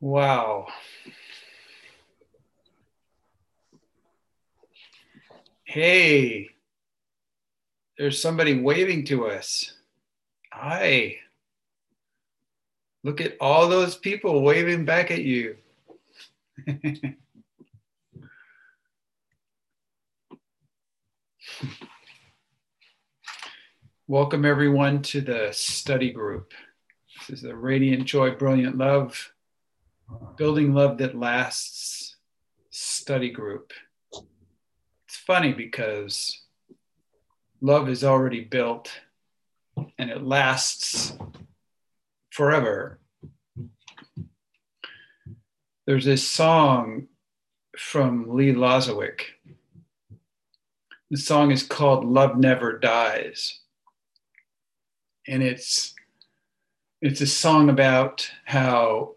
Wow. Hey, there's somebody waving to us. Hi. Look at all those people waving back at you. Welcome, everyone, to the study group. This is the Radiant Joy, Brilliant Love, Building Love That Lasts study group. It's funny because love is already built and it lasts forever. There's this song from Lee Lozowick. The song is called Love Never Dies. And it's it's a song about how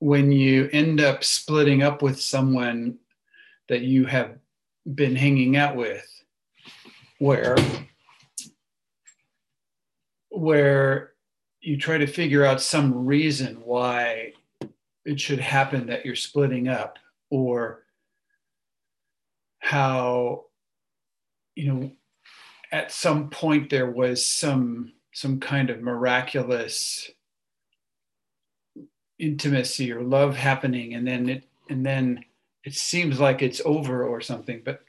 when you end up splitting up with someone that you have been hanging out with where where you try to figure out some reason why it should happen that you're splitting up or how you know at some point there was some some kind of miraculous intimacy or love happening and then it and then it seems like it's over or something but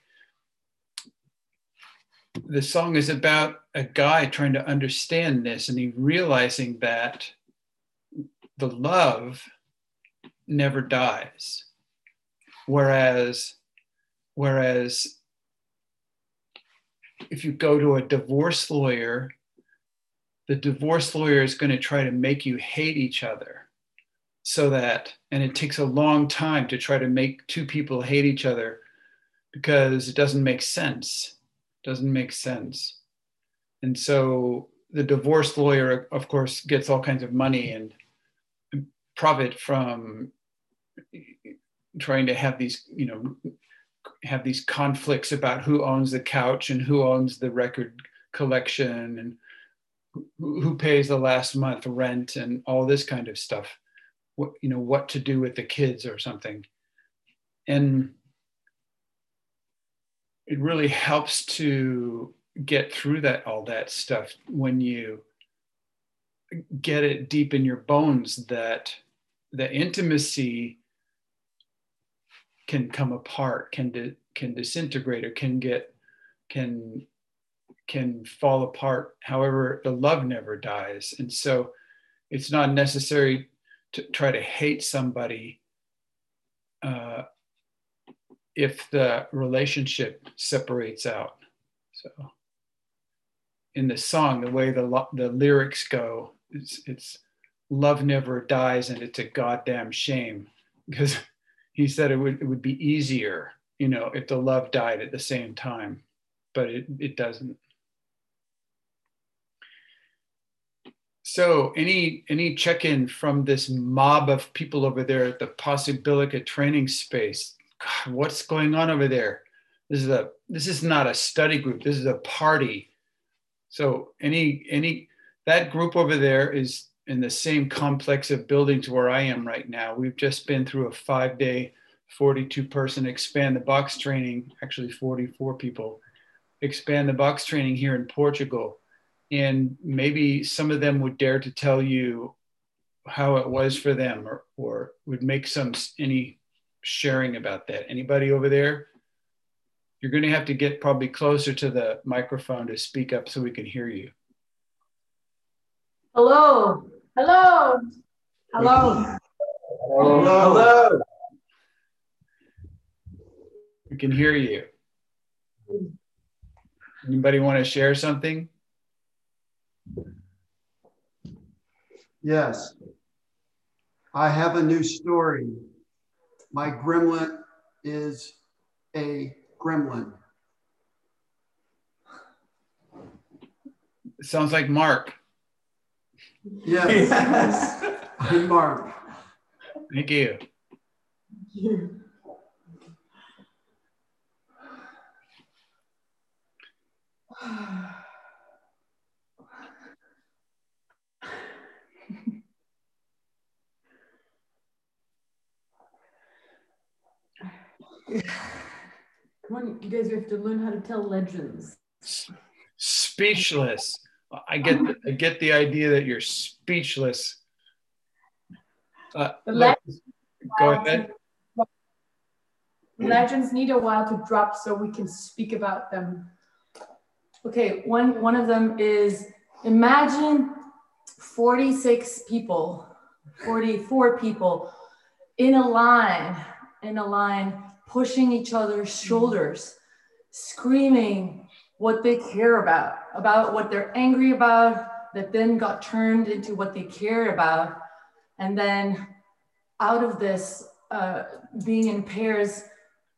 the song is about a guy trying to understand this and he realizing that the love never dies. Whereas whereas if you go to a divorce lawyer the divorce lawyer is going to try to make you hate each other so that and it takes a long time to try to make two people hate each other because it doesn't make sense. Doesn't make sense. And so the divorce lawyer of course gets all kinds of money and profit from trying to have these you know have these conflicts about who owns the couch and who owns the record collection and who pays the last month rent and all this kind of stuff what you know what to do with the kids or something. And it really helps to get through that all that stuff when you get it deep in your bones that the intimacy can come apart can di- can disintegrate or can get can can fall apart however the love never dies. And so it's not necessary to try to hate somebody uh, if the relationship separates out. So, in the song, the way the the lyrics go, it's it's love never dies, and it's a goddamn shame because he said it would it would be easier, you know, if the love died at the same time, but it it doesn't. So, any any check-in from this mob of people over there at the Possibilica training space? God, what's going on over there? This is a this is not a study group. This is a party. So, any any that group over there is in the same complex of buildings where I am right now. We've just been through a five-day, 42-person expand the box training. Actually, 44 people expand the box training here in Portugal and maybe some of them would dare to tell you how it was for them or, or would make some any sharing about that. Anybody over there? You're going to have to get probably closer to the microphone to speak up so we can hear you. Hello. Hello. Hello. Hello. Hello. We can hear you. Anybody want to share something Yes. I have a new story. My gremlin is a gremlin. It sounds like Mark. Yes. yes. I'm Mark. Thank you. Come on, you guys have to learn how to tell legends. Speechless. I get the, I get the idea that you're speechless. Uh, go ahead. Legends need a while to drop so we can speak about them. Okay, one one of them is imagine 46 people, 44 people in a line, in a line, pushing each other's shoulders, screaming what they care about, about what they're angry about, that then got turned into what they care about. And then out of this, uh, being in pairs,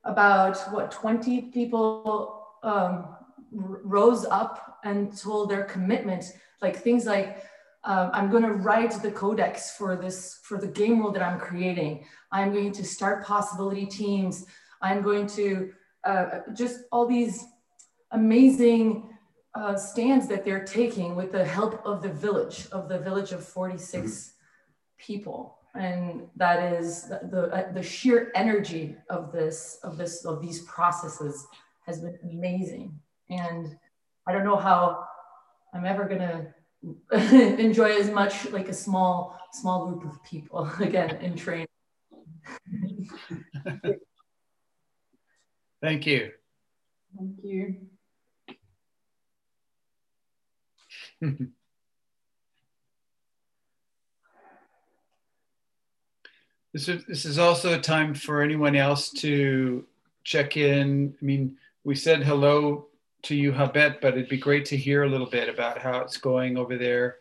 about what 20 people um, rose up and told their commitment, like things like, um, I'm going to write the codex for this for the game world that I'm creating. I'm going to start possibility teams. I'm going to uh, just all these amazing uh, stands that they're taking with the help of the village of the village of 46 people. And that is the, the, uh, the sheer energy of this of this of these processes has been amazing. And i don't know how i'm ever going to enjoy as much like a small small group of people again in training thank you. Thank you. This is this is also a time for anyone else to check in. I mean we said hello to you, Habet, but it'd be great to hear a little bit about how it's going over there.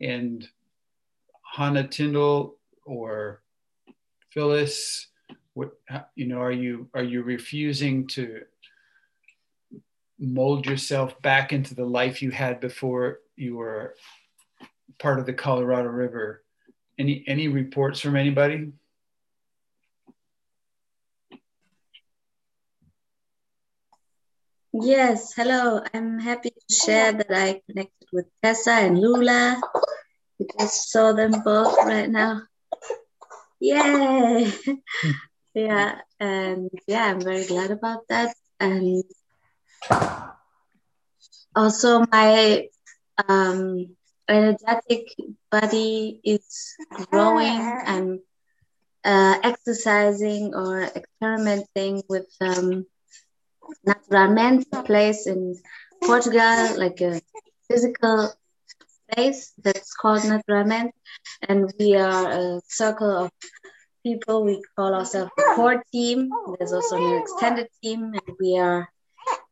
And Hannah Tyndall or Phyllis, what you know, are you are you refusing to mold yourself back into the life you had before you were part of the Colorado River? Any any reports from anybody? Yes, hello. I'm happy to share that I connected with Tessa and Lula. We just saw them both right now. Yay! yeah, and yeah, I'm very glad about that. And also, my um, energetic body is growing. I'm uh, exercising or experimenting with um, Naturalmente place in Portugal, like a physical place that's called Naturalmente. And we are a circle of people. We call ourselves the core team. There's also an extended team, and we are,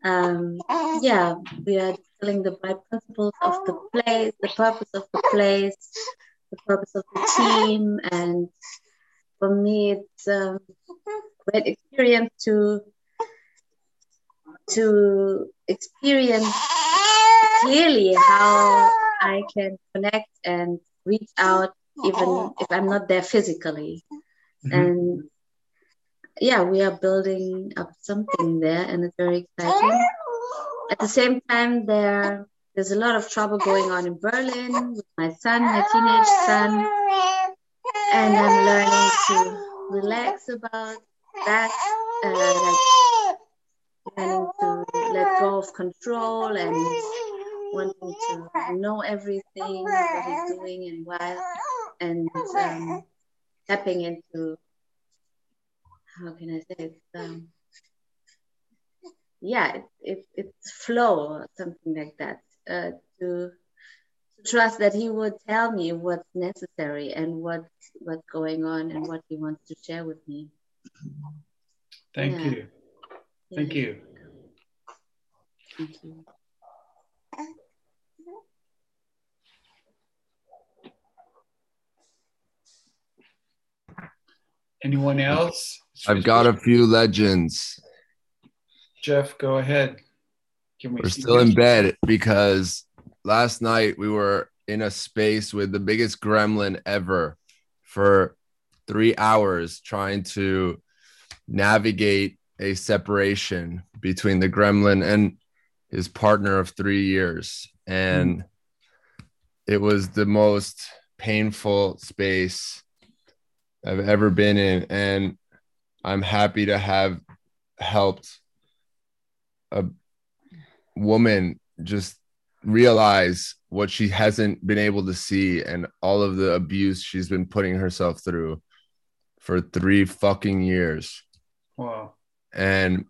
um, yeah, we are telling the bright principles of the place, the purpose of the place, the purpose of the team. And for me, it's a great experience to to experience clearly how I can connect and reach out even if I'm not there physically. Mm-hmm. And yeah, we are building up something there and it's very exciting. At the same time, there there's a lot of trouble going on in Berlin with my son, my teenage son. And I'm learning to relax about that. Uh, like learning to let go of control and wanting to know everything, what he's doing and why, and um, tapping into how can I say it? Um, yeah, it, it, it's flow or something like that. Uh, to, to trust that he would tell me what's necessary and what what's going on and what he wants to share with me. Thank yeah. you. Thank you. Thank you. Anyone else? I've got a few legends. Jeff, go ahead. Can we We're still in bed because last night we were in a space with the biggest gremlin ever for three hours trying to navigate a separation between the gremlin and his partner of three years. And mm. it was the most painful space I've ever been in. And I'm happy to have helped a woman just realize what she hasn't been able to see and all of the abuse she's been putting herself through for three fucking years. Wow. And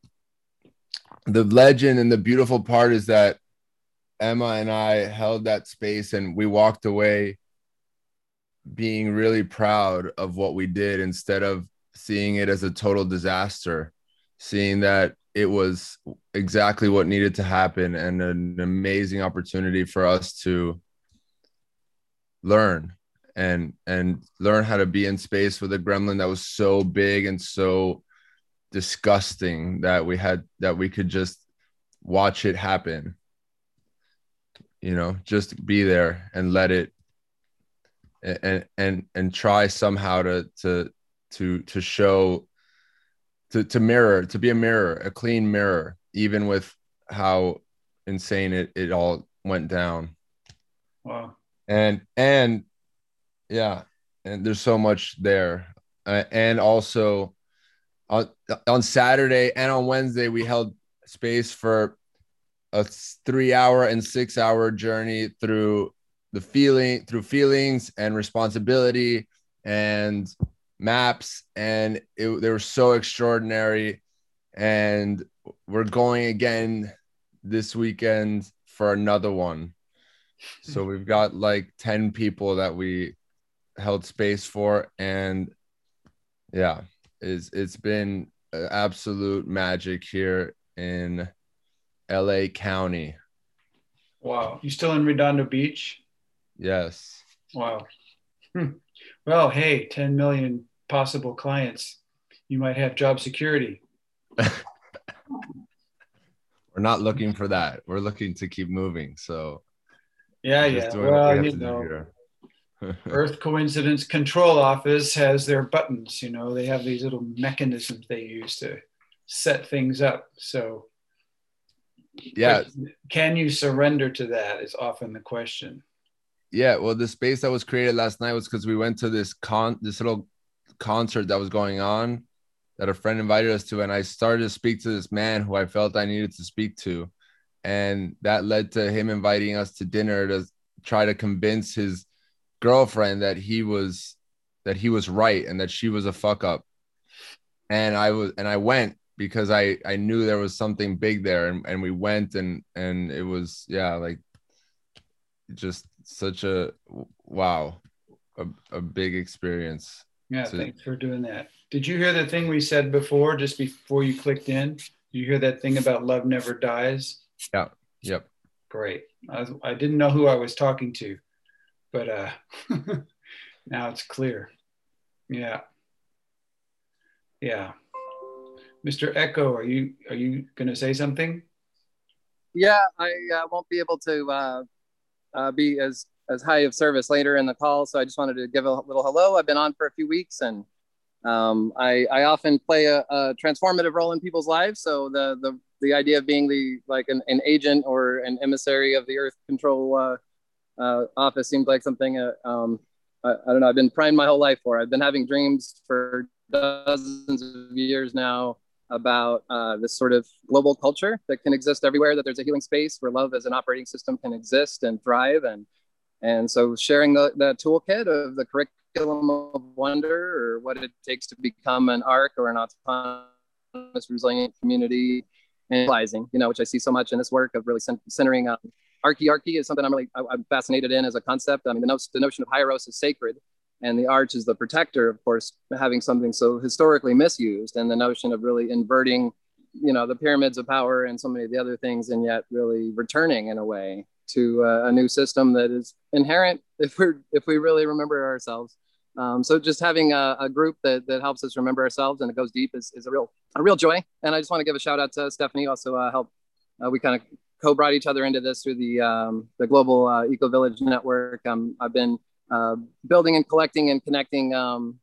the legend and the beautiful part is that Emma and I held that space and we walked away being really proud of what we did instead of seeing it as a total disaster, seeing that it was exactly what needed to happen and an amazing opportunity for us to learn and and learn how to be in space with a gremlin that was so big and so disgusting that we had that we could just watch it happen you know just be there and let it and and and try somehow to to to to show to to mirror to be a mirror a clean mirror even with how insane it, it all went down. Wow. And and yeah and there's so much there. Uh, and also on on saturday and on wednesday we held space for a three hour and six hour journey through the feeling through feelings and responsibility and maps. And it, they were so extraordinary. And we're going again this weekend for another one. So we've got like 10 people that we held space for. And yeah it's it's been absolute magic here in la county. Wow. You still in redondo beach yes. Wow. Hmm. well hey 10 million possible clients. You might have job security. We're not looking for that. We're looking to keep moving so yeah yeah. well you know earth coincidence control office has their buttons you know. They have these little mechanisms they use to set things up so yeah. Can you surrender to that is often the question yeah well the space that was created last night was because we went to this con this little concert that was going on that a friend invited us to and i started to speak to this man who i felt i needed to speak to and that led to him inviting us to dinner to try to convince his girlfriend that he was that he was right and that she was a fuck up. And i was and i went because i i knew there was something big there and, and we went and and it was yeah like just such a wow a, a big experience yeah to, thanks for doing that. Did you hear the thing we said before just before you clicked in? You hear that thing about love never dies? Yeah yep. Great. I, was, I didn't know who i was talking to but uh now it's clear. Yeah. Yeah. Mr echo are you are you going to say something? Yeah i uh, won't be able to uh, uh, be as as high of service later in the call. So I just wanted to give a little hello. I've been on for a few weeks and um, I, I often play a, a, transformative role in people's lives. So the, the, the idea of being the like an, an agent or an emissary of the Earth Control uh, uh, Office seems like something uh, um, I, I, don't know. I've been primed my whole life for. I've been having dreams for dozens of years now about uh, this sort of global culture that can exist everywhere. That there's a healing space where love as an operating system can exist and thrive and and so sharing the, the toolkit of the curriculum of wonder or what it takes to become an ARC or an autonomous resilient community and realizing, you know, which I see so much in this work of really centering um, archiarchy is something I'm really, I, am fascinated in as a concept. I mean, the, no, the notion of hieros is sacred and the arch is the protector, of course, having something so historically misused and the notion of really inverting, you know, the pyramids of power and so many of the other things and yet really returning in a way to uh, a new system that is inherent if we're if we really remember ourselves. Um, so just having a, a, group that, that helps us remember ourselves and it goes deep is, is a real a real joy. And I just want to give a shout out to Stephanie. Also uh, help uh, we kind of co-brought each other into this through the um, the global uh, eco village network. Um, I've been uh, building and collecting and connecting um,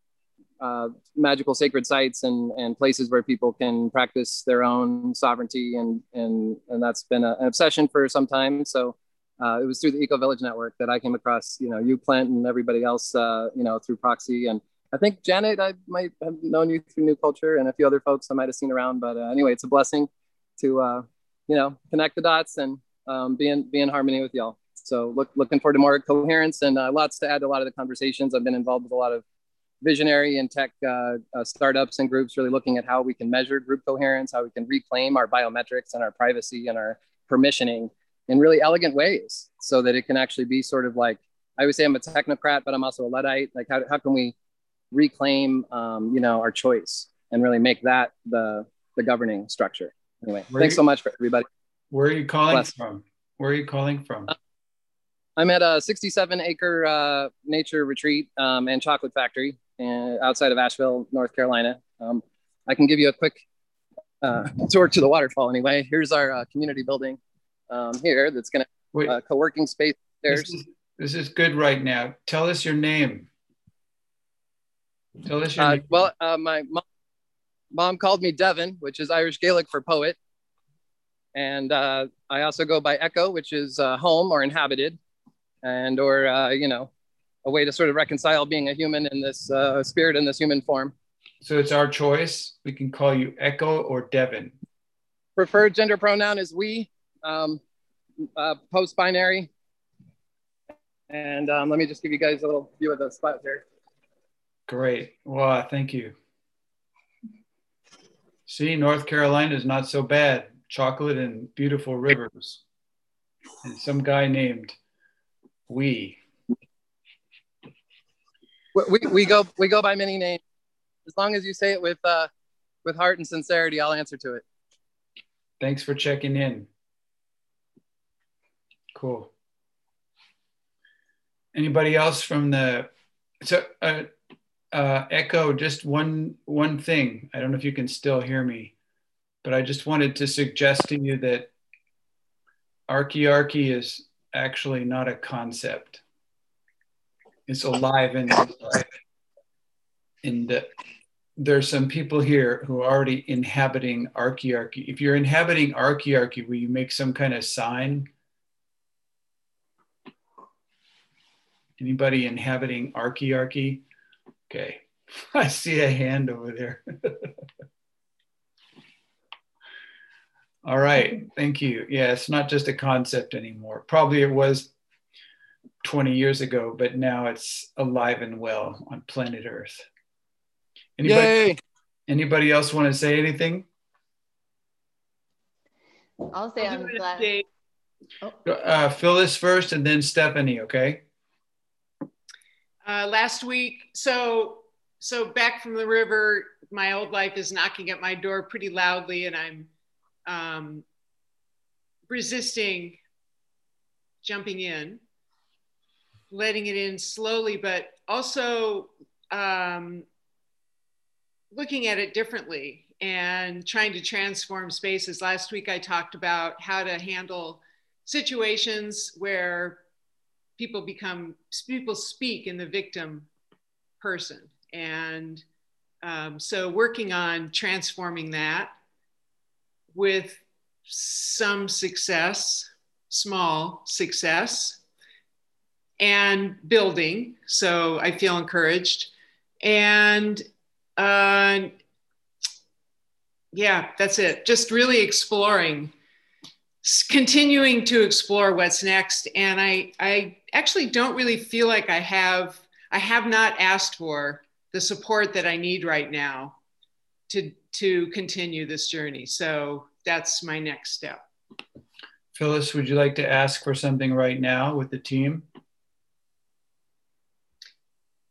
uh, magical sacred sites and, and places where people can practice their own sovereignty and and and that's been a, an obsession for some time. So uh, it was through the Eco Village Network that I came across, you know, you, Clint, and everybody else, uh, you know, through Proxy. And I think Janet, I might have known you through New Culture, and a few other folks I might have seen around. But uh, anyway, it's a blessing to uh, you know, connect the dots and um, be in be in harmony with y'all. So look looking forward to more coherence and uh, lots to add to a lot of the conversations. I've been involved with a lot of visionary and tech uh, uh, startups and groups, really looking at how we can measure group coherence, how we can reclaim our biometrics and our privacy and our permissioning in really elegant ways, so that it can actually be sort of like I always say I'm a technocrat, but I'm also a luddite. Like how how can we reclaim um, you know our choice and really make that the the governing structure. Anyway, where thanks you, so much for everybody. Where are you calling Bless. from? Where are you calling from? Uh, I'm at a 67 acre uh, nature retreat um, and chocolate factory in, outside of Asheville, North Carolina. Um, I can give you a quick uh, tour to the waterfall anyway. Here's our uh, community building um, here that's going to uh, co-working space. There's this is, this is good right now. Tell us your name. Tell us your uh, name. Well, uh, my mom, mom called me Devin, which is Irish Gaelic for poet. And uh, I also go by Echo, which is uh, home or inhabited, and or uh, you know, a way to sort of reconcile being a human in this uh, spirit in this human form. So it's our choice. We can call you Echo or Devin. Preferred gender pronoun is we. Um, uh, post binary. And um, let me just give you guys a little view of the spot here. Great. Wow, thank you. See, North Carolina is not so bad. Chocolate and beautiful rivers. And some guy named We. We, we go we go by many names. As long as you say it with uh, with heart and sincerity, I'll answer to it. Thanks for checking in. Cool. Anybody else from the so uh, uh, echo just one one thing. I don't know if you can still hear me, but I just wanted to suggest to you that archiarchy is actually not a concept. It's alive and and the, there's some people here who are already inhabiting archiarchy. If you're inhabiting archiarchy, will you make some kind of sign? Anybody inhabiting archiarchy? Okay. I see a hand over there. All right. Thank you. Yeah, it's not just a concept anymore. Probably it was 20 years ago, but now it's alive and well on planet Earth. Anybody, Yay! anybody else want to say anything? I'll say I'm glad. Uh, Phyllis first and then Stephanie, okay? Uh, last week, so so back from the river, my old life is knocking at my door pretty loudly, and I'm um, resisting jumping in, letting it in slowly, but also um, looking at it differently and trying to transform spaces. Last week, I talked about how to handle situations where people become people speak in the victim person and um, so working on transforming that with some success small success and building. So i feel encouraged. And uh, yeah that's it. Just really exploring continuing to explore what's next. And i i actually don't really feel like i have i have not asked for the support that i need right now to to continue this journey. So that's my next step. Phyllis would you like to ask for something right now with the team?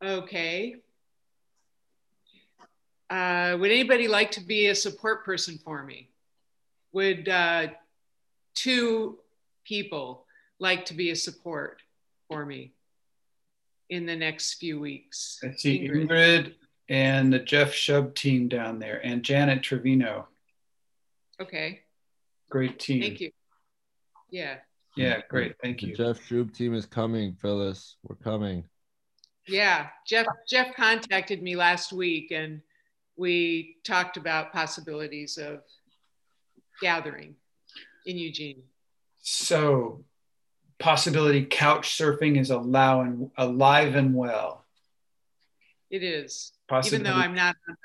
Okay. Uh, would anybody like to be a support person for me? Would uh, two people like to be a support for me in the next few weeks. I see Ingrid, Ingrid and the Jeff Shub team down there and Janet Trevino. Okay. Great team. Thank you. Yeah. Yeah, great. Thank you. The Jeff Shub team is coming, Phyllis. We're coming. Yeah, Jeff Jeff contacted me last week and we talked about possibilities of gathering in Eugene? So, possibility couch surfing is allowing alive and well. It is, even though I'm not on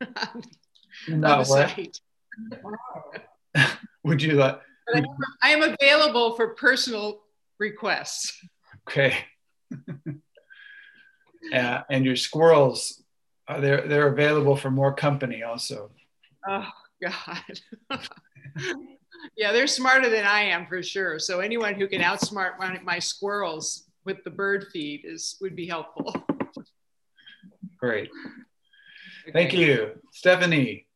the, on the site. would you like? I am available for personal requests. Okay. yeah, and your squirrels, uh, they're they're available for more company also. Oh God. yeah, they're smarter than I am for sure. So anyone who can outsmart my, my squirrels with the bird feed is would be helpful. Great. Okay. Thank you, Stephanie.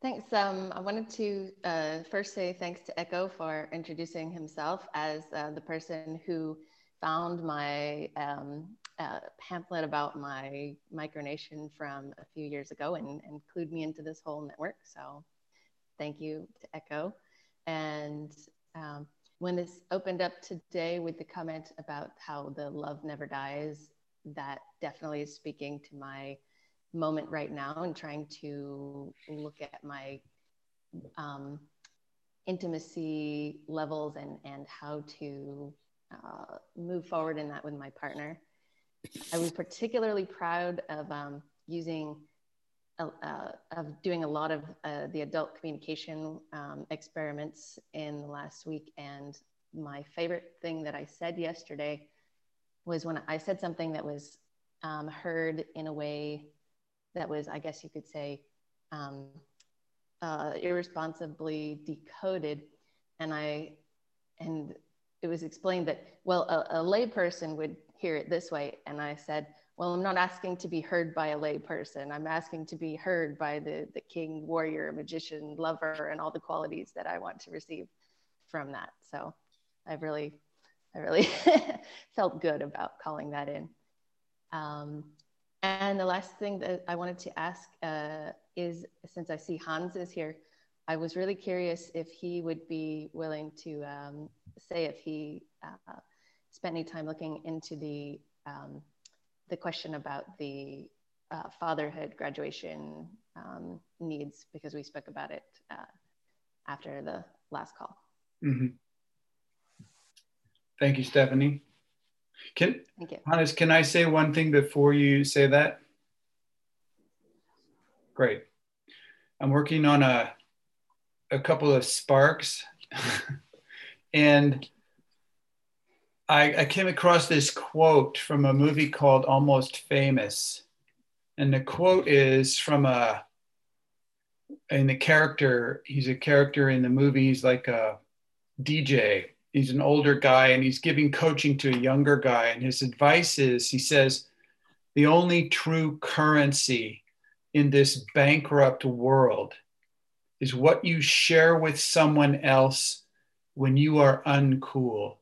Thanks. Um, I wanted to uh, first say thanks to Echo for introducing himself as uh, the person who found my um, uh, pamphlet about my micronation from a few years ago and, and clued me into this whole network. So thank you to Echo. And um, when this opened up today with the comment about how the love never dies, that definitely is speaking to my moment right now and trying to look at my um, intimacy levels and, and how to uh, move forward in that with my partner. I was particularly proud of um, using, uh, of doing a lot of uh, the adult communication um, experiments in the last week. And my favorite thing that I said yesterday was when I said something that was um, heard in a way that was, I guess you could say, um, uh, irresponsibly decoded. And I, and it was explained that, well, a, a layperson would hear it this way. And I said, well, I'm not asking to be heard by a layperson. I'm asking to be heard by the, the king, warrior, magician, lover, and all the qualities that I want to receive from that. So I've really, I really felt good about calling that in. Um, and the last thing that I wanted to ask uh, is, since I see Hans is here, I was really curious if he would be willing to um, say if he uh, spent any time looking into the um, the question about the uh, fatherhood graduation um, needs because we spoke about it uh, after the last call. Mm-hmm. Thank you, Stephanie. Can Thank you. Hannes, can I say one thing before you say that? Great. I'm working on a a couple of sparks and I, I came across this quote from a movie called Almost Famous. And the quote is from a, in the character, he's a character in the movie, he's like a DJ. He's an older guy and he's giving coaching to a younger guy. And his advice is he says, the only true currency in this bankrupt world is what you share with someone else when you are uncool.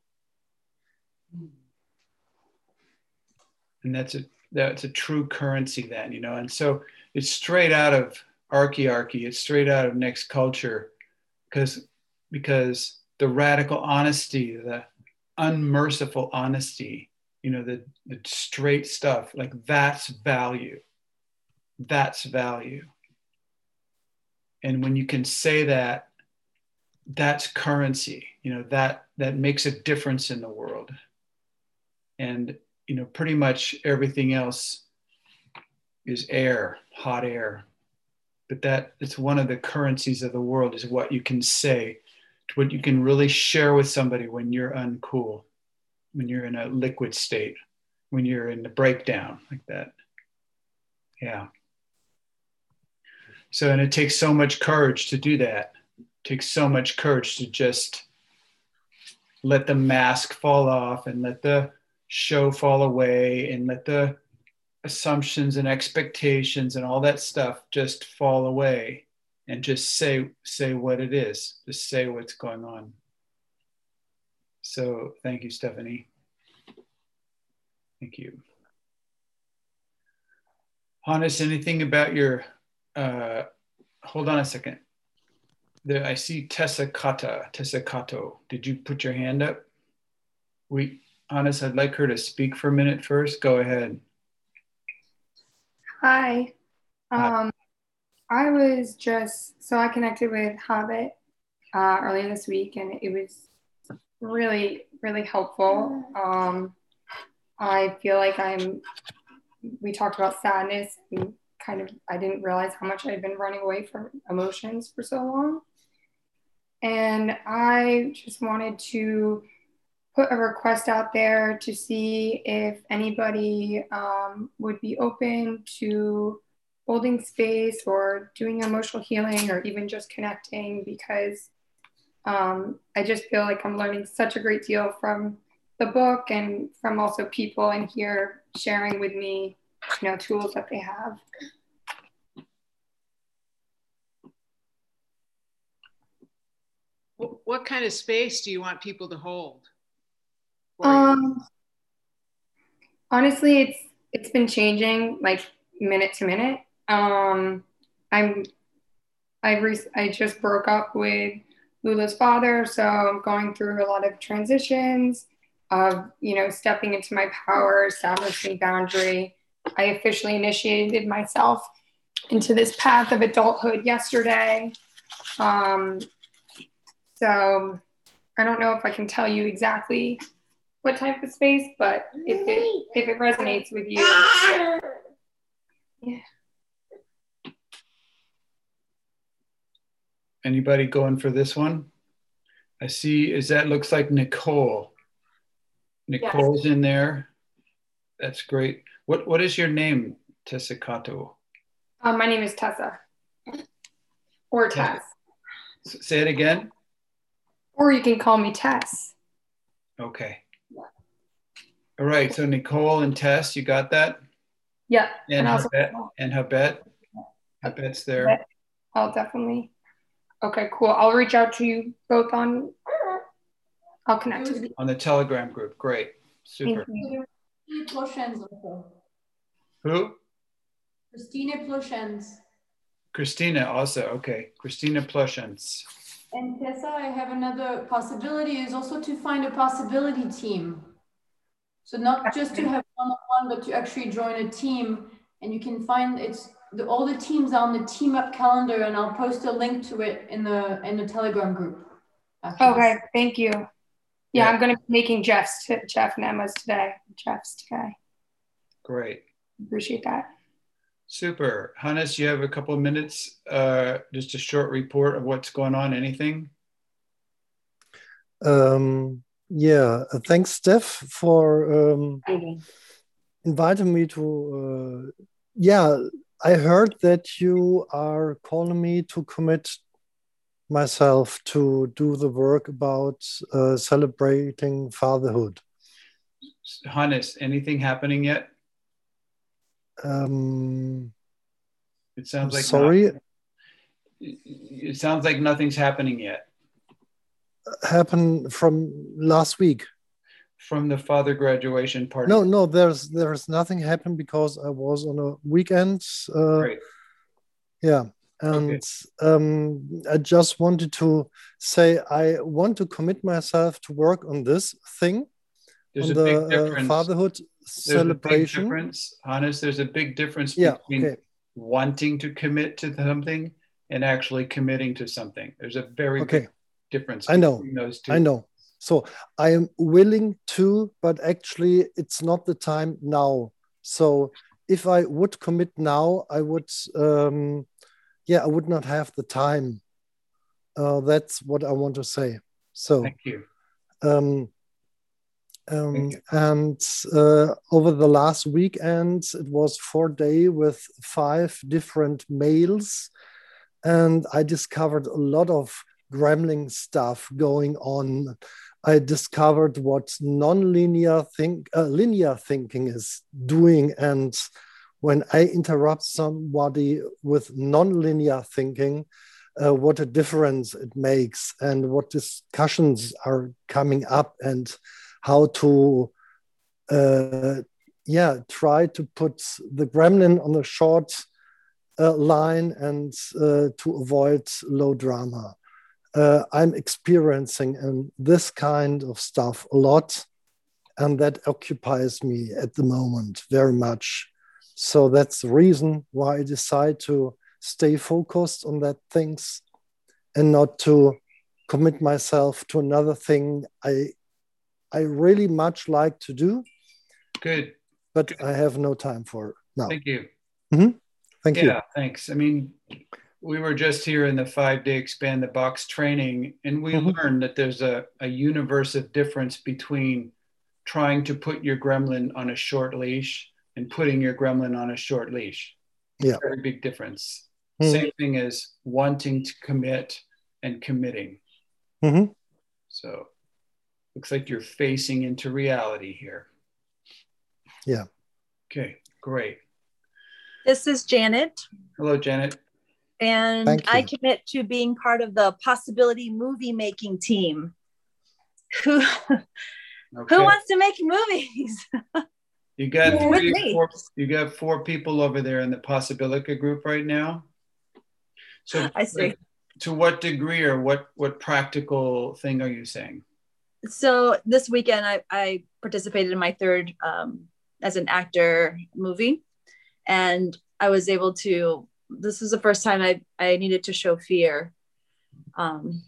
and that's a that's a true currency then you know and so it's straight out of archiarchy it's straight out of next culture because because the radical honesty the unmerciful honesty you know the, the straight stuff like that's value. That's value. And when you can say that that's currency you know that that makes a difference in the world. And you know, pretty much everything else is air, hot air. But that it's one of the currencies of the world is what you can say, what you can really share with somebody when you're uncool, when you're in a liquid state, when you're in the breakdown like that. Yeah. So, and it takes so much courage to do that. It takes so much courage to just let the mask fall off and let the show fall away and let the assumptions and expectations and all that stuff just fall away and just say say what it is just say what's going on. So thank you stephanie. Thank you. Hannes, anything about your uh, hold on a second. There, i see tessa kata tessa kato did you put your hand up? We Hannes, I'd like her to speak for a minute first. Go ahead. Hi. Um, I was just, so I connected with Hobbit uh, earlier this week and it was really, really helpful. Um, I feel like I'm, we talked about sadness and kind of, I didn't realize how much I'd been running away from emotions for so long. and I just wanted to put a request out there to see if anybody um, would be open to holding space or doing emotional healing or even just connecting because um, I just feel like I'm learning such a great deal from the book and from also people in here sharing with me, you know, tools that they have. What kind of space do you want people to hold? Um, honestly, it's it's been changing like minute to minute. Um, I'm I re- I just broke up with Lula's father, so I'm going through a lot of transitions of you know stepping into my power, establishing boundary. I officially initiated myself into this path of adulthood yesterday. Um, so I don't know if I can tell you exactly what type of space, but if it if it resonates with you, yeah. Anybody going for this one? I see. Is that looks like Nicole? Nicole's yes. in there. That's great. What what is your name, Tessa Kato? Uh, my name is Tessa. Or Tess. Say it again. Or you can call me Tess. Okay. All right. So Nicole and Tess, you got that? Yeah. And, and Habet. And Habet. Habet's there. I'll definitely. Okay, cool. I'll reach out to you both on. I'll connect you on the Telegram group. Great. Super. Who? Christina Plushens. Christina also. Okay. Christina Plushens. And Tessa, I have another possibility is also to find a possibility team. So not just to have one-on-one, but to actually join a team and you can find it's the, all the teams on the team up calendar and I'll post a link to it in the in the telegram group. Okay, thank you. Yeah, yeah, I'm gonna be making Jeff's Jeff and Emma's today. Jeff's today. Great. Appreciate that. Super. Hannes, you have a couple of minutes, uh, just a short report of what's going on, anything? Um, yeah, uh, thanks, Steph, for um, inviting me to. Uh, yeah, I heard that you are calling me to commit myself to do the work about uh, celebrating fatherhood. Hannes, anything happening yet? Um, it sounds like sorry. Not, it sounds like nothing's happening yet happened from last week from the father graduation party no no there's there's nothing happened because i was on a weekend uh, Great. yeah and okay. um, i just wanted to say i want to commit myself to work on this thing there's on a the big difference. Uh, fatherhood there's celebration a big difference honest there's a big difference yeah, between okay. wanting to commit to something and actually committing to something there's a very okay. big difference I know. those two. I know. So I am willing to, but actually it's not the time now. So if I would commit now, I would, um, yeah, I would not have the time. Uh, that's what I want to say. So thank you. Um, um, and uh, over the last weekend, it was four day with five different males, and I discovered a lot of gremlin stuff going on. I discovered what nonlinear think uh, linear thinking is doing, and when I interrupt somebody with nonlinear thinking, uh, what a difference it makes, and what discussions are coming up, and how to, uh, yeah, try to put the gremlin on the short uh, line and uh, to avoid low drama uh, I'm experiencing in this kind of stuff a lot, and that occupies me at the moment very much. So that's the reason why I decide to stay focused on that things and not to commit myself to another thing I I really much like to do. Good. But Good. I have no time for it now. Thank you. Mm-hmm. Thank yeah, you. Yeah, thanks. I mean, we were just here in the five day expand the box training, and we Mhm. learned that there's a, a universe of difference between trying to put your gremlin on a short leash and putting your gremlin on a short leash. Yeah. Very big difference. Mhm. Same thing as wanting to commit and committing. Mm-hmm. So looks like you're facing into reality here. Yeah. Okay, great. This is Janet, Hello, Janet. And I commit to being part of the possibility movie making team. Who Okay. who wants to make movies? You got three, four, you got four people over there in the Possibilica group right now. So I see. To what degree or what what practical thing are you saying? So this weekend, I, I participated in my third um, as an actor movie, and I was able to. This is the first time I I needed to show fear, um,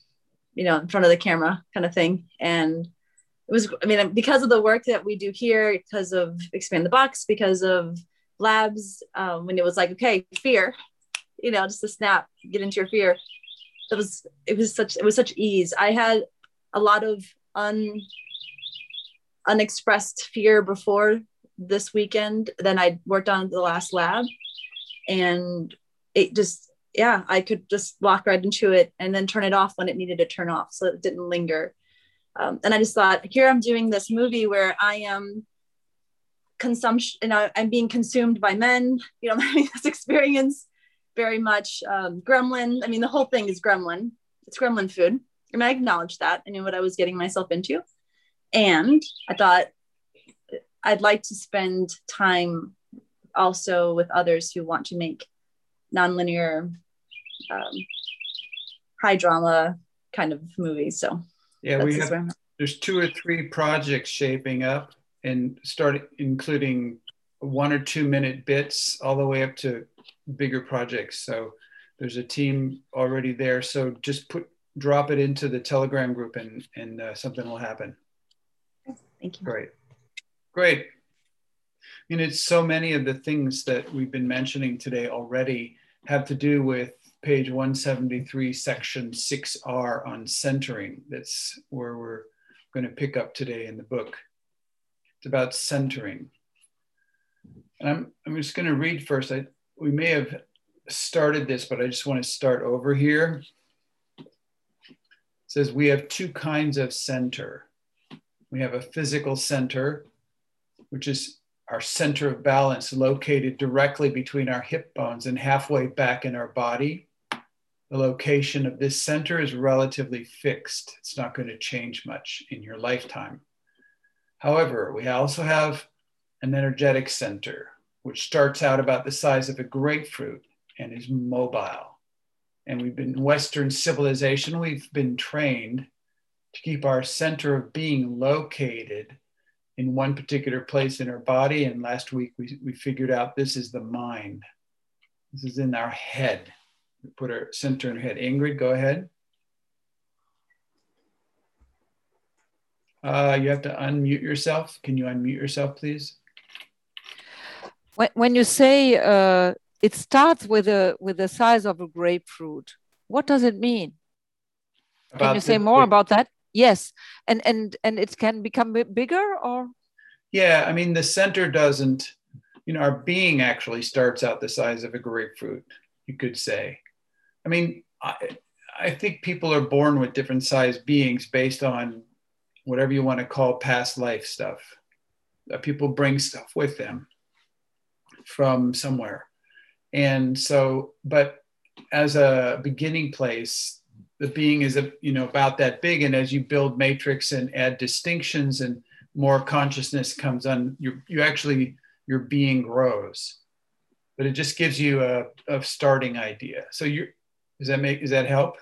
you know, in front of the camera, kind of thing, and it was. I mean, because of the work that we do here, because of expand the box, because of labs, um, when it was like, okay, fear, you know, just a snap, get into your fear. It was it was such it was such ease. I had a lot of un unexpressed fear before this weekend then i worked on the last lab and it just yeah i could just walk right into it and then turn it off when it needed to turn off. So it didn't linger. Um, and i just thought here i'm doing this movie where i am consumption you know i'm being consumed by men. You know having this experience very much um, gremlin. I mean the whole thing is gremlin. It's gremlin food. I mean, I acknowledged that. I knew what I was getting myself into. And I thought I'd like to spend time also with others who want to make nonlinear, um, high drama kind of movies. So Yeah, we have there's two or three projects shaping up and starting including one or two minute bits all the way up to bigger projects. So there's a team already there. So just put drop it into the Telegram group and and uh, something will happen. Thank you. Great, great. Mean, it's so many of the things that we've been mentioning today already have to do with page 173, section 6R on centering. That's where we're going to pick up today in the book. It's about centering. And I'm, I'm just going to read first. I, we may have started this, but I just want to start over here. It says we have two kinds of center. We have a physical center, which is our center of balance located directly between our hip bones and halfway back in our body. The location of this center is relatively fixed. It's not going to change much in your lifetime. However, we also have an energetic center, which starts out about the size of a grapefruit and is mobile. And we've been Western civilization, we've been trained to keep our center of being located in one particular place in our body. And last week we, we figured out this is the mind. This is in our head. We put our center in our head. Ingrid, go ahead. Uh, you have to unmute yourself. Can you unmute yourself, please? When, when you say uh, it starts with a with the size of a grapefruit, what does it mean? Can About you say the- more about that? Yes, and and and it can become bigger or Yeah, I mean, the center doesn't, you know, our being actually starts out the size of a grapefruit, you could say. I mean, I, I think people are born with different sized beings based on whatever you want to call past life stuff. People bring stuff with them from somewhere. And so, but as a beginning place, the being is a, you know about that big. And as you build matrix and add distinctions and more consciousness comes on you you actually your being grows. But it just gives you a, a starting idea. So you does that make does that help?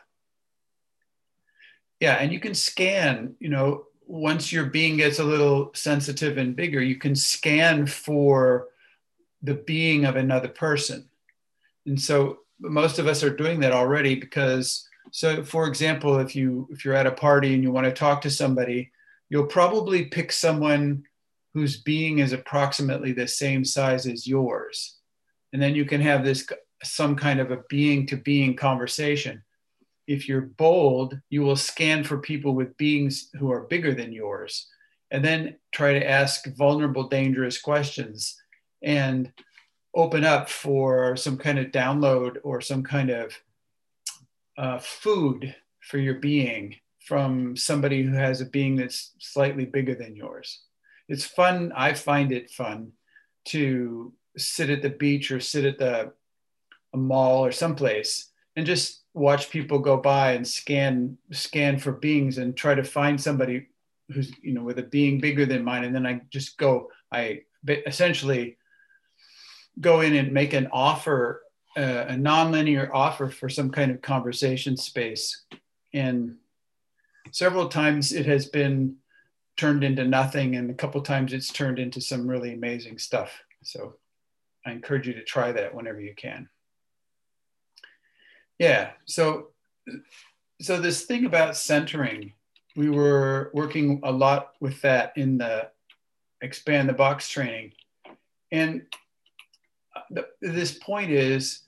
Yeah and you can scan you know once your being gets a little sensitive and bigger you can scan for the being of another person. And so most of us are doing that already because so for example if you if you're at a party and you want to talk to somebody you'll probably pick someone whose being is approximately the same size as yours and then you can have this some kind of a being to being conversation. If you're bold, you will scan for people with beings who are bigger than yours and then try to ask vulnerable, dangerous questions and open up for some kind of download or some kind of uh, food for your being from somebody who has a being that's slightly bigger than yours. It's fun. I find it fun to sit at the beach or sit at the mall or someplace and just watch people go by and scan scan for beings and try to find somebody who's you know with a being bigger than mine and then i just go i essentially go in and make an offer uh, a nonlinear offer for some kind of conversation space. And several times it has been turned into nothing and a couple times it's turned into some really amazing stuff. So i encourage you to try that whenever you can. Yeah so so this thing about centering we were working a lot with that in the expand the box training. And the, this point is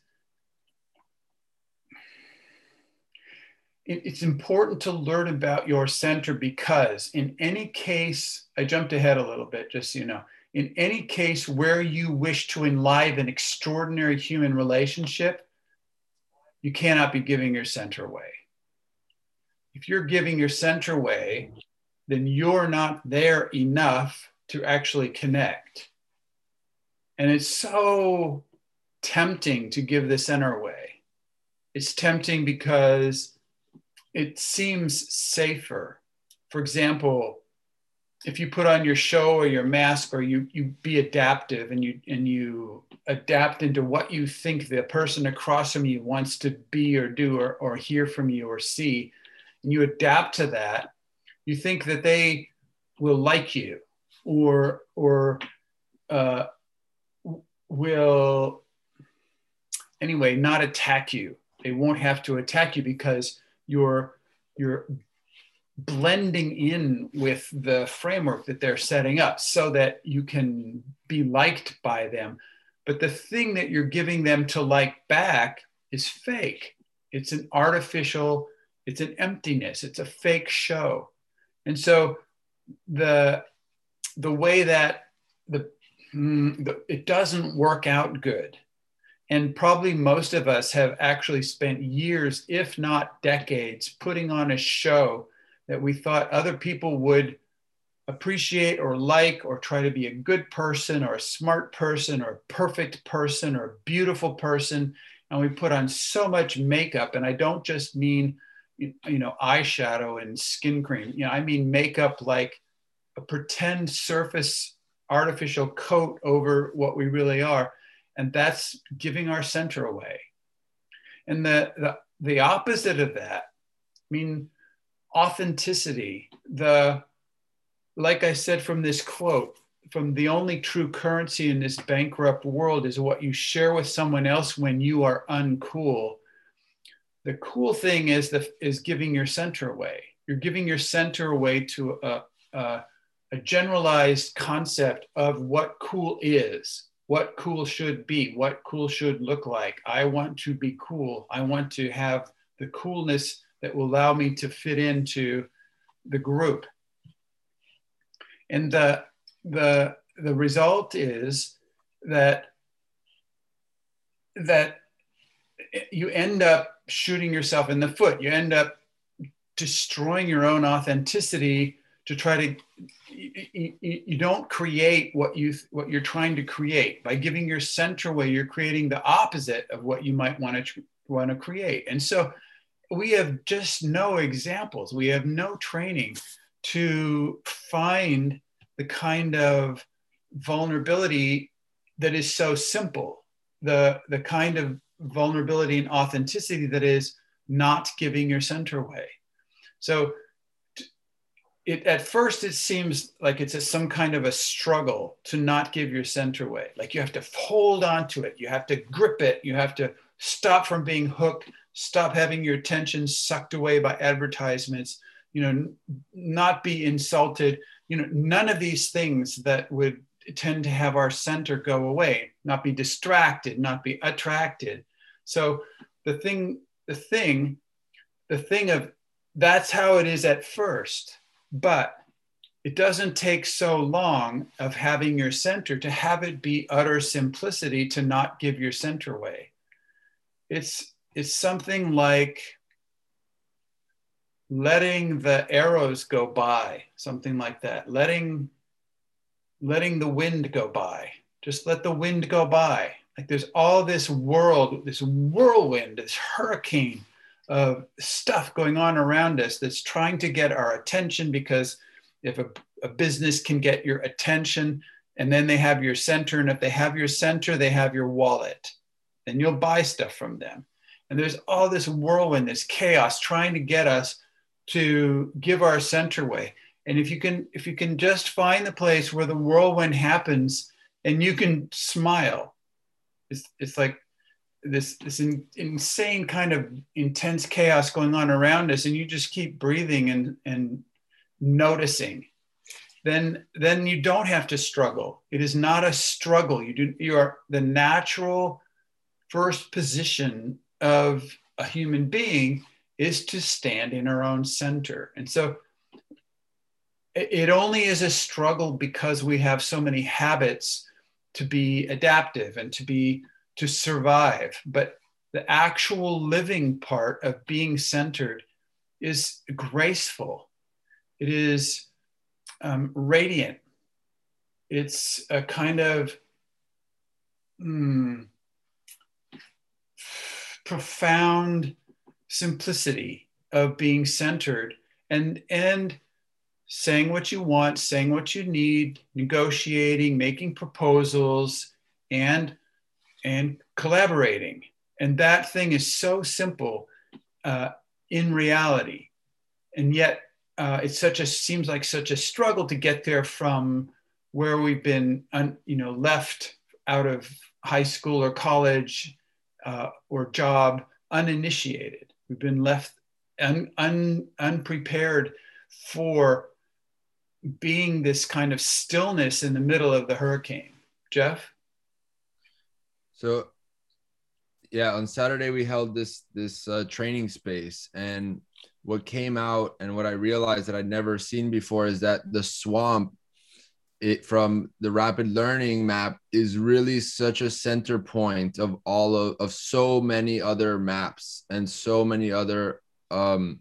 it's important to learn about your center because in any case i jumped ahead a little bit just so you know in any case where you wish to enliven extraordinary human relationship you cannot be giving your center away if you're giving your center away, then you're not there enough to actually connect. And it's so tempting to give the center away. It's tempting because it seems safer. For example, if you put on your show or your mask or you you be adaptive and you and you adapt into what you think the person across from you wants to be or do or, or hear from you or see and you adapt to that, you think that they will like you or or uh, will anyway not attack you. They won't have to attack you because you're you're blending in with the framework that they're setting up so that you can be liked by them. But the thing that you're giving them to like back is fake. It's an artificial it's an emptiness it's a fake show and so the the way that the, mm, the it doesn't work out good and probably most of us have actually spent years if not decades putting on a show that we thought other people would appreciate or like or try to be a good person or a smart person or a perfect person or a beautiful person. And we put on so much makeup. And i don't just mean you know eyeshadow and skin cream. You know i mean makeup like a pretend surface artificial coat over what we really are and that's giving our center away. And the the, the opposite of that i mean authenticity the like i said from this quote from the only true currency in this bankrupt world is what you share with someone else when you are uncool. The cool thing is the is giving your center away. You're giving your center away to a, a, a generalized concept of what cool is, what cool should be, what cool should look like. I want to be cool. I want to have the coolness that will allow me to fit into the group. And the, the, the result is that, that you end up shooting yourself in the foot. You end up destroying your own authenticity to try to you, you, don't create what you what you're trying to create. By giving your center away you're creating the opposite of what you might want to want to create. And so we have just no examples. We have no training to find the kind of vulnerability that is so simple the the kind of vulnerability and authenticity that is not giving your center away. So it, at first it seems like it's a, some kind of a struggle to not give your center away. Like you have to hold on to it, you have to grip it, you have to stop from being hooked, stop having your attention sucked away by advertisements, you know, not be insulted, you know, none of these things that would tend to have our center go away, not be distracted, not be attracted. So the thing, the thing, the thing of that's how it is at first, but it doesn't take so long of having your center to have it be utter simplicity to not give your center away. It's it's something like letting the arrows go by, something like that. Letting letting the wind go by. Just let the wind go by. Like there's all this world, this whirlwind, this hurricane of stuff going on around us that's trying to get our attention because if a, a business can get your attention and then they have your center, and if they have your center, they have your wallet, then you'll buy stuff from them. And there's all this whirlwind, this chaos trying to get us to give our center away. And if you can, if you can just find the place where the whirlwind happens and you can smile, it's, it's like this, this in, insane kind of intense chaos going on around us. And you just keep breathing and, and noticing then then you don't have to struggle it is not a struggle you do you are the natural first position of a human being is to stand in our own center and so it only is a struggle because we have so many habits to be adaptive and to be to survive but the actual living part of being centered is graceful. It is um, radiant. It's a kind of mm, profound simplicity of being centered and and saying what you want, saying what you need, negotiating, making proposals, and and collaborating. And that thing is so simple uh, in reality, and yet uh, it's such a seems like such a struggle to get there from where we've been, un, you know, left out of high school or college uh, or job uninitiated. We've been left un, un, unprepared for being this kind of stillness in the middle of the hurricane. Jeff? So, yeah, on Saturday we held this this uh, training space, and what came out and what I realized that I'd never seen before is that the swamp it from the rapid learning map is really such a center point of all of, of so many other maps and so many other um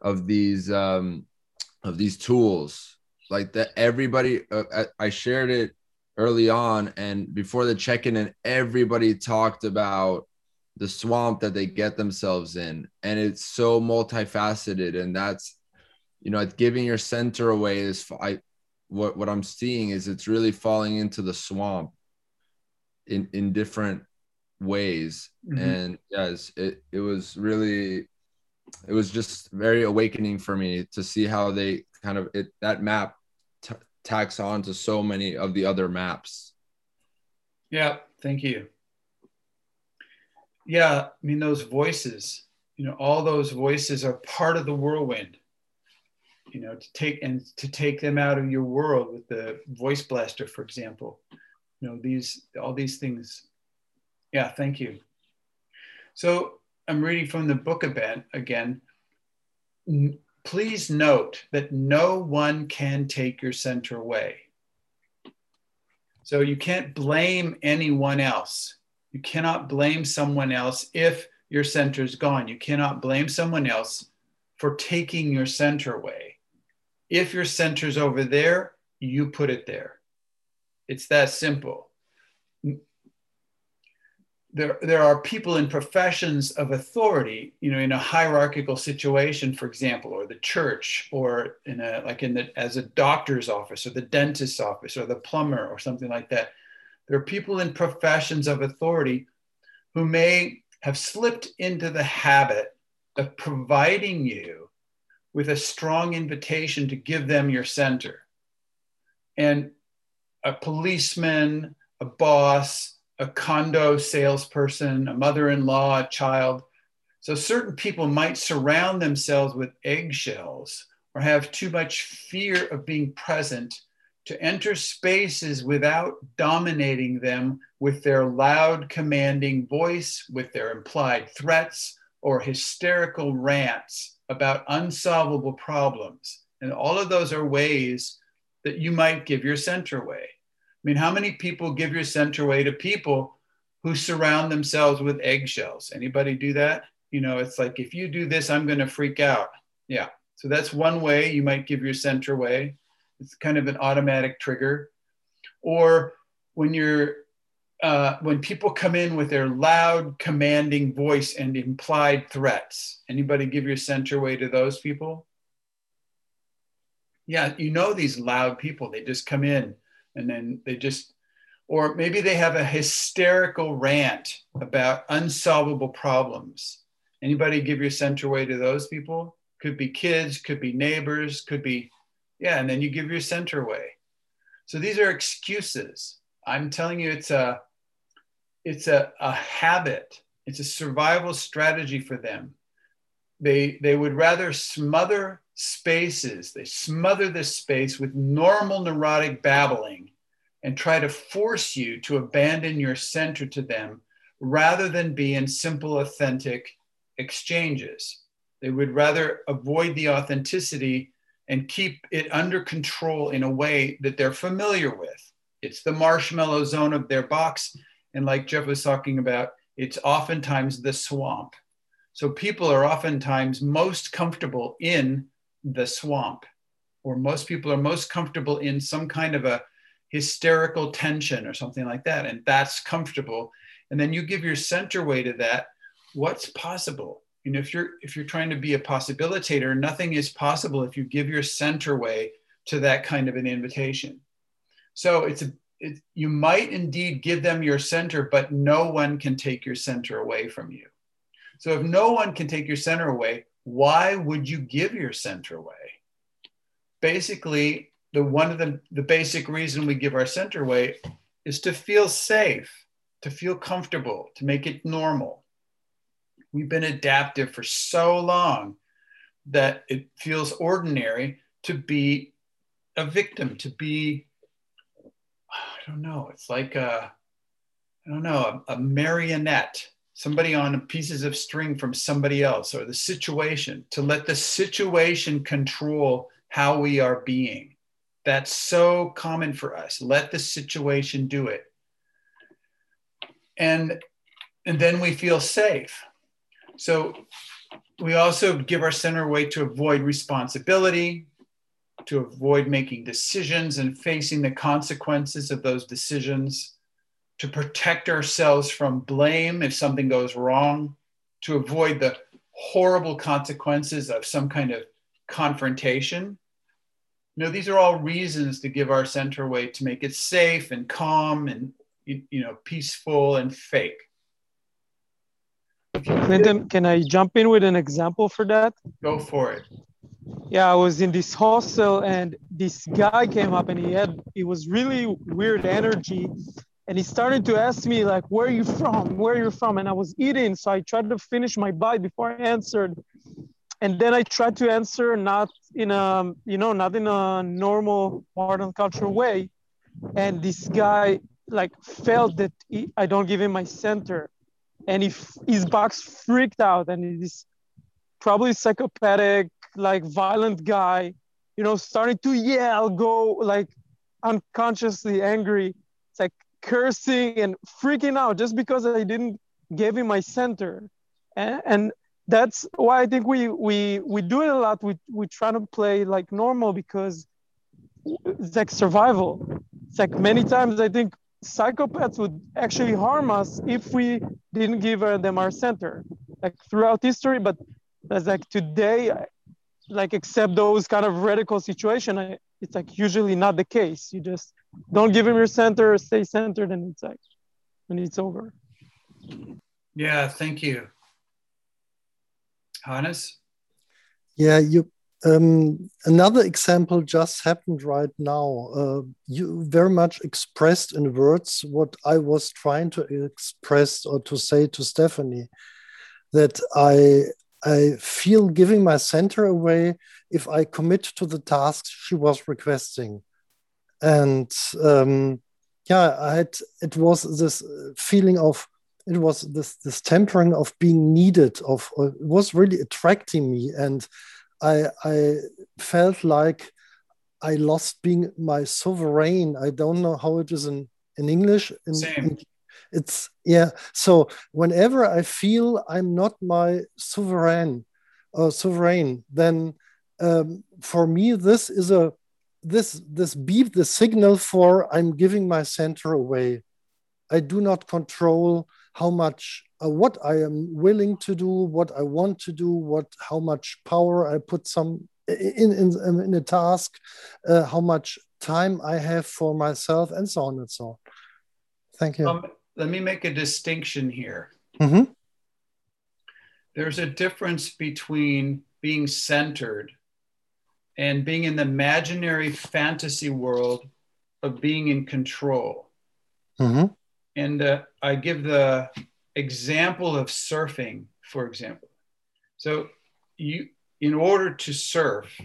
of these um of these tools. Like that everybody uh, I shared it early on and before the check-in and everybody talked about the swamp that they get themselves in and it's so multifaceted and that's you know giving your center away is I what what I'm seeing is it's really falling into the swamp in in different ways mm-hmm. and yes it it was really it was just very awakening for me to see how they kind of it that map tacks on to so many of the other maps. Yeah thank you. Yeah i mean those voices you know all those voices are part of the whirlwind. You know to take and to take them out of your world with the voice blaster for example. You know these all these things. Yeah thank you. So i'm reading from the book event again please note that no one can take your center away so you can't blame anyone else you cannot blame someone else if your center is gone you cannot blame someone else for taking your center away if your center's over there, you put it there. It's that simple. There, there are people in professions of authority, you know, in a hierarchical situation, for example, or the church, or in a like in the as a doctor's office or the dentist's office or the plumber or something like that. There are people in professions of authority who may have slipped into the habit of providing you with a strong invitation to give them your center. And a policeman, a boss, a condo salesperson, a mother in law, a child. So certain people might surround themselves with eggshells or have too much fear of being present to enter spaces without dominating them with their loud, commanding voice, with their implied threats or hysterical rants about unsolvable problems. And all of those are ways that you might give your center away. I mean, how many people give your center away to people who surround themselves with eggshells? Anybody do that? You know, it's like if you do this, I'm going to freak out. Yeah. So that's one way you might give your center away. It's kind of an automatic trigger. Or when you're uh, when people come in with their loud, commanding voice and implied threats. Anybody give your center away to those people? Yeah, you know these loud people. They just come in and then they just, or maybe they have a hysterical rant about unsolvable problems. Anybody give your center away to those people? Could be kids, could be neighbors, could be yeah, and then you give your center away. So these are excuses. I'm telling you, it's a it's a, a habit. It's a survival strategy for them. They they would rather smother spaces. They smother this space with normal neurotic babbling and try to force you to abandon your center to them rather than be in simple, authentic exchanges. They would rather avoid the authenticity and keep it under control in a way that they're familiar with. It's the marshmallow zone of their box. And like Jeff was talking about, it's oftentimes the swamp. So people are oftentimes most comfortable in the swamp, or most people are most comfortable in some kind of a hysterical tension or something like that. And that's comfortable. And then you give your center way to that. What's possible? you know if you're if you're trying to be a possibilitator nothing is possible if you give your center way to that kind of an invitation so it's a it, you might indeed give them your center but no one can take your center away from you so if no one can take your center away why would you give your center away basically the one of the the basic reason we give our center away is to feel safe to feel comfortable to make it normal. We've been adaptive for so long that it feels ordinary to be a victim, to be, I don't know, it's like a, I don't know, a, a marionette, somebody on pieces of string from somebody else or the situation, to let the situation control how we are being. That's so common for us. Let the situation do it. And, and then we feel safe so we also give our center away to avoid responsibility, to avoid making decisions and facing the consequences of those decisions, to protect ourselves from blame if something goes wrong, to avoid the horrible consequences of some kind of confrontation. You know, these are all reasons to give our center away to make it safe and calm and you know peaceful and fake. Clinton, can I jump in with an example for that? Go for it. Yeah, I was in this hostel and this guy came up and he had it was really weird energy. And he started to ask me like, where are you from? Where are you from? And I was eating. So I tried to finish my bite before I answered. And then I tried to answer not in a, you know, not in a normal modern culture way. And this guy like felt that he, I don't give him my center and he his box freaked out and he's probably psychopathic like violent guy you know starting to yell go like unconsciously angry cursing and freaking out just because i didn't give him my center. And, and that's why i think we we we do it a lot. We we try to play like normal because it's like survival. It's like many times i think psychopaths would actually harm us if we didn't give uh, them our center like throughout history. But as like today like except those kind of radical situation it's like usually not the case. You just don't give him your center stay centered and it's like when it's over yeah thank you hannes yeah you um, another example just happened right now. Uh, you very much expressed in words what I was trying to express or to say to Stephanie that I I feel giving my center away if I commit to the task she was requesting. And um, yeah, I had it was this feeling of it was this this tempering of being needed of uh, it was really attracting me and I I felt like I lost being my sovereign. I don't know how it is in in English. In, in, it's yeah. So whenever I feel I'm not my sovereign uh, sovereign, then um, for me this is a this this beep the signal for I'm giving my center away. I do not control how much uh, what I am willing to do, what I want to do, what how much power I put some in in, in a task, uh, how much time I have for myself, and so on and so on. Thank you. Um, let me make a distinction here. Mm-hmm. There's a difference between being centered and being in the imaginary fantasy world of being in control. Mm-hmm. And uh, I give the example of surfing, for example. So, you, in order to surf,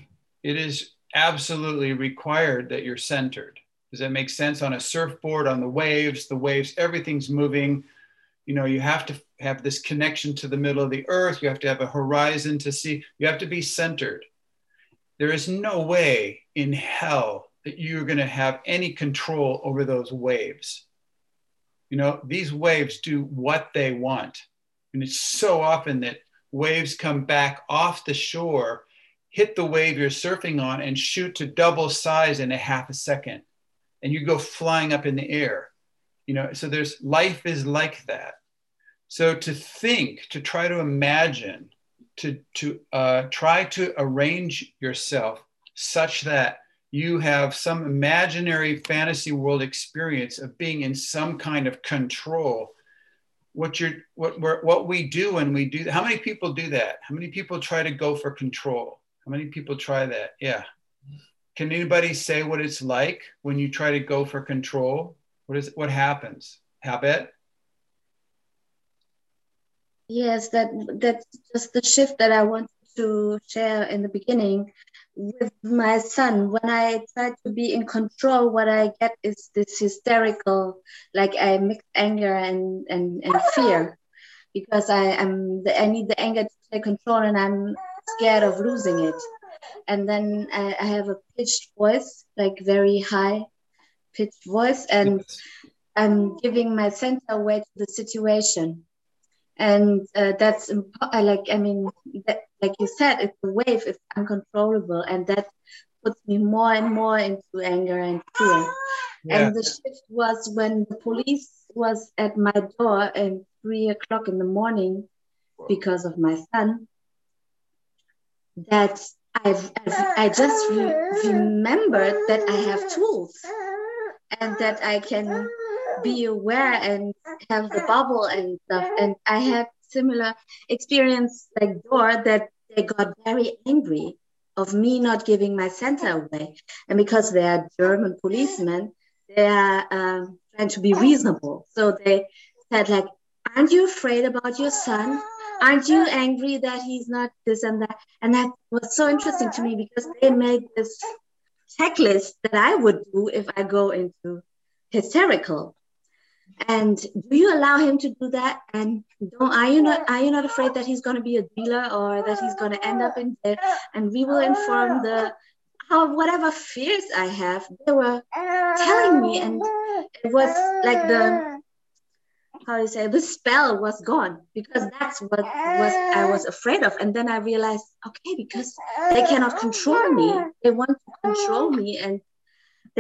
it is absolutely required that you're centered. Does that make sense? On a surfboard, on the waves, the waves, everything's moving. You know, you have to have this connection to the middle of the earth. You have to have a horizon to see. You have to be centered. There is no way in hell that you're going to have any control over those waves. You know, these waves do what they want. And it's so often that waves come back off the shore, hit the wave you're surfing on, and shoot to double size in a half a second. And you go flying up in the air. You know, so there's life is like that. So to think, to try to imagine to, to uh, try to arrange yourself such that you have some imaginary fantasy world experience of being in some kind of control. What you're what we're, what we do when we do how many people do that? How many people try to go for control? How many people try that? Yeah. Can anybody say what it's like when you try to go for control? What is what happens? Habit Yes, that that's just the shift that I want to share in the beginning with my son. When I try to be in control, what I get is this hysterical, like I mix anger and and, and fear, because I am the, I need the anger to take control, and I'm scared of losing it. And then I, I have a pitched voice, like very high pitched voice, and I'm giving my center away to the situation and uh, that's like i mean that, like you said it's a wave it's uncontrollable and that puts me more and more into anger and fear yeah. and the shift was when the police was at my door at three o'clock in the morning because of my son that I've, I've i just re- remembered that i have tools and that i can be aware and have the bubble and stuff. And I had similar experience like Dor that they got very angry of me not giving my center away. And because they are German policemen, they are um, trying to be reasonable. So they said like, aren't you afraid about your son? Aren't you angry that he's not this and that? And that was so interesting to me because they made this checklist that I would do if I go into hysterical. And do you allow him to do that? And don't are you not are you not afraid that he's going to be a dealer or that he's going to end up in jail? And we will inform the how whatever fears I have, they were telling me, and it was like the how you say the spell was gone because that's what was I was afraid of. And then I realized, okay, because they cannot control me, they want to control me, and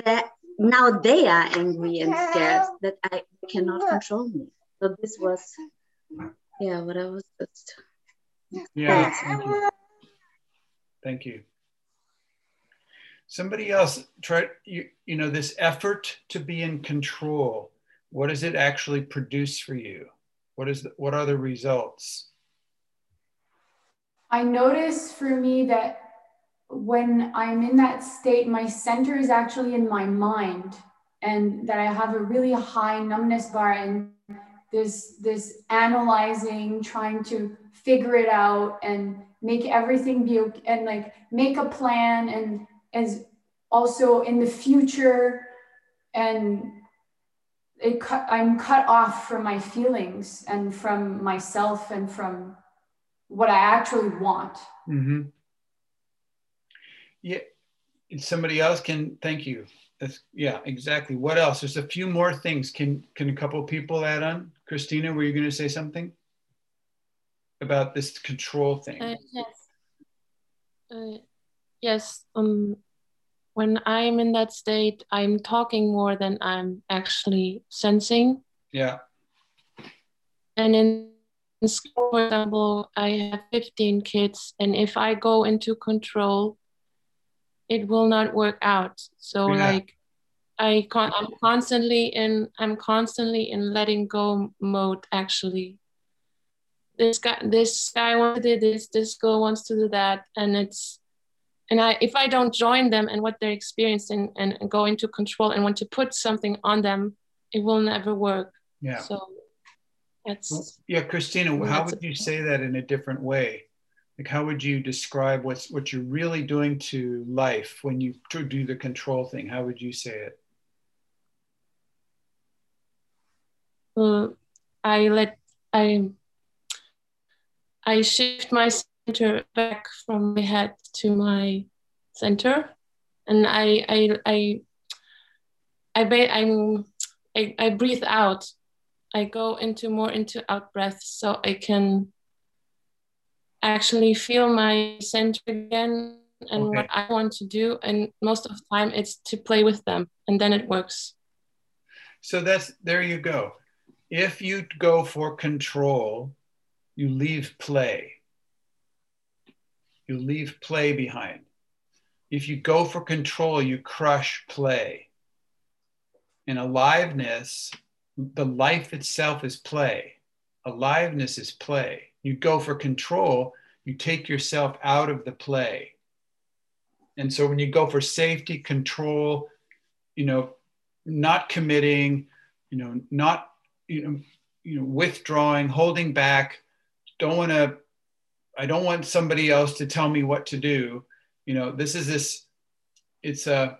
that now they are angry and scared that I cannot control me. So this was, yeah, what I was just. Yeah. Thank you. Thank you. Somebody else try you, you know this effort to be in control. What does it actually produce for you? What is the, what are the results? I notice for me that when I'm in that state, my center is actually in my mind, and that I have a really high numbness bar and this this analyzing, trying to figure it out and make everything be okay, and like make a plan and as also in the future and it cut, I'm cut off from my feelings and from myself and from what I actually want. Mm-hmm. Yeah, somebody else can. Thank you. That's yeah, exactly. What else? There's a few more things. Can can a couple people add on? Christina, were you going to say something about this control thing? Uh, yes. Uh, yes. Um, when I'm in that state, I'm talking more than I'm actually sensing. Yeah. And in school, for example, I have 15 kids, and if I go into control, it will not work out. So yeah. like I con- I'm constantly in I'm constantly in letting go mode actually. This guy this guy wants to do this, this girl wants to do that. And it's and I if I don't join them and what they're experiencing and, and go into control and want to put something on them, it will never work. Yeah. So that's yeah, Christina, how would you say that in a different way? Like how would you describe what's what you're really doing to life when you do the control thing? How would you say it? Uh, i let i i shift my center back from my head to my center. And i i i i, ba- I'm, I, I breathe out. I go into more into out breath so i can actually feel my center again and okay. what I want to do. And most of the time it's to play with them and then it works. So that's there you go. If you go for control, you leave play. You leave play behind. If you go for control, you crush play. In aliveness, the life itself is play. Aliveness is play you go for control, you take yourself out of the play. And so when you go for safety, control, you know, not committing, you know, not, you know, you know, withdrawing, holding back, don't want to, I don't want somebody else to tell me what to do. You know, this is this, it's a,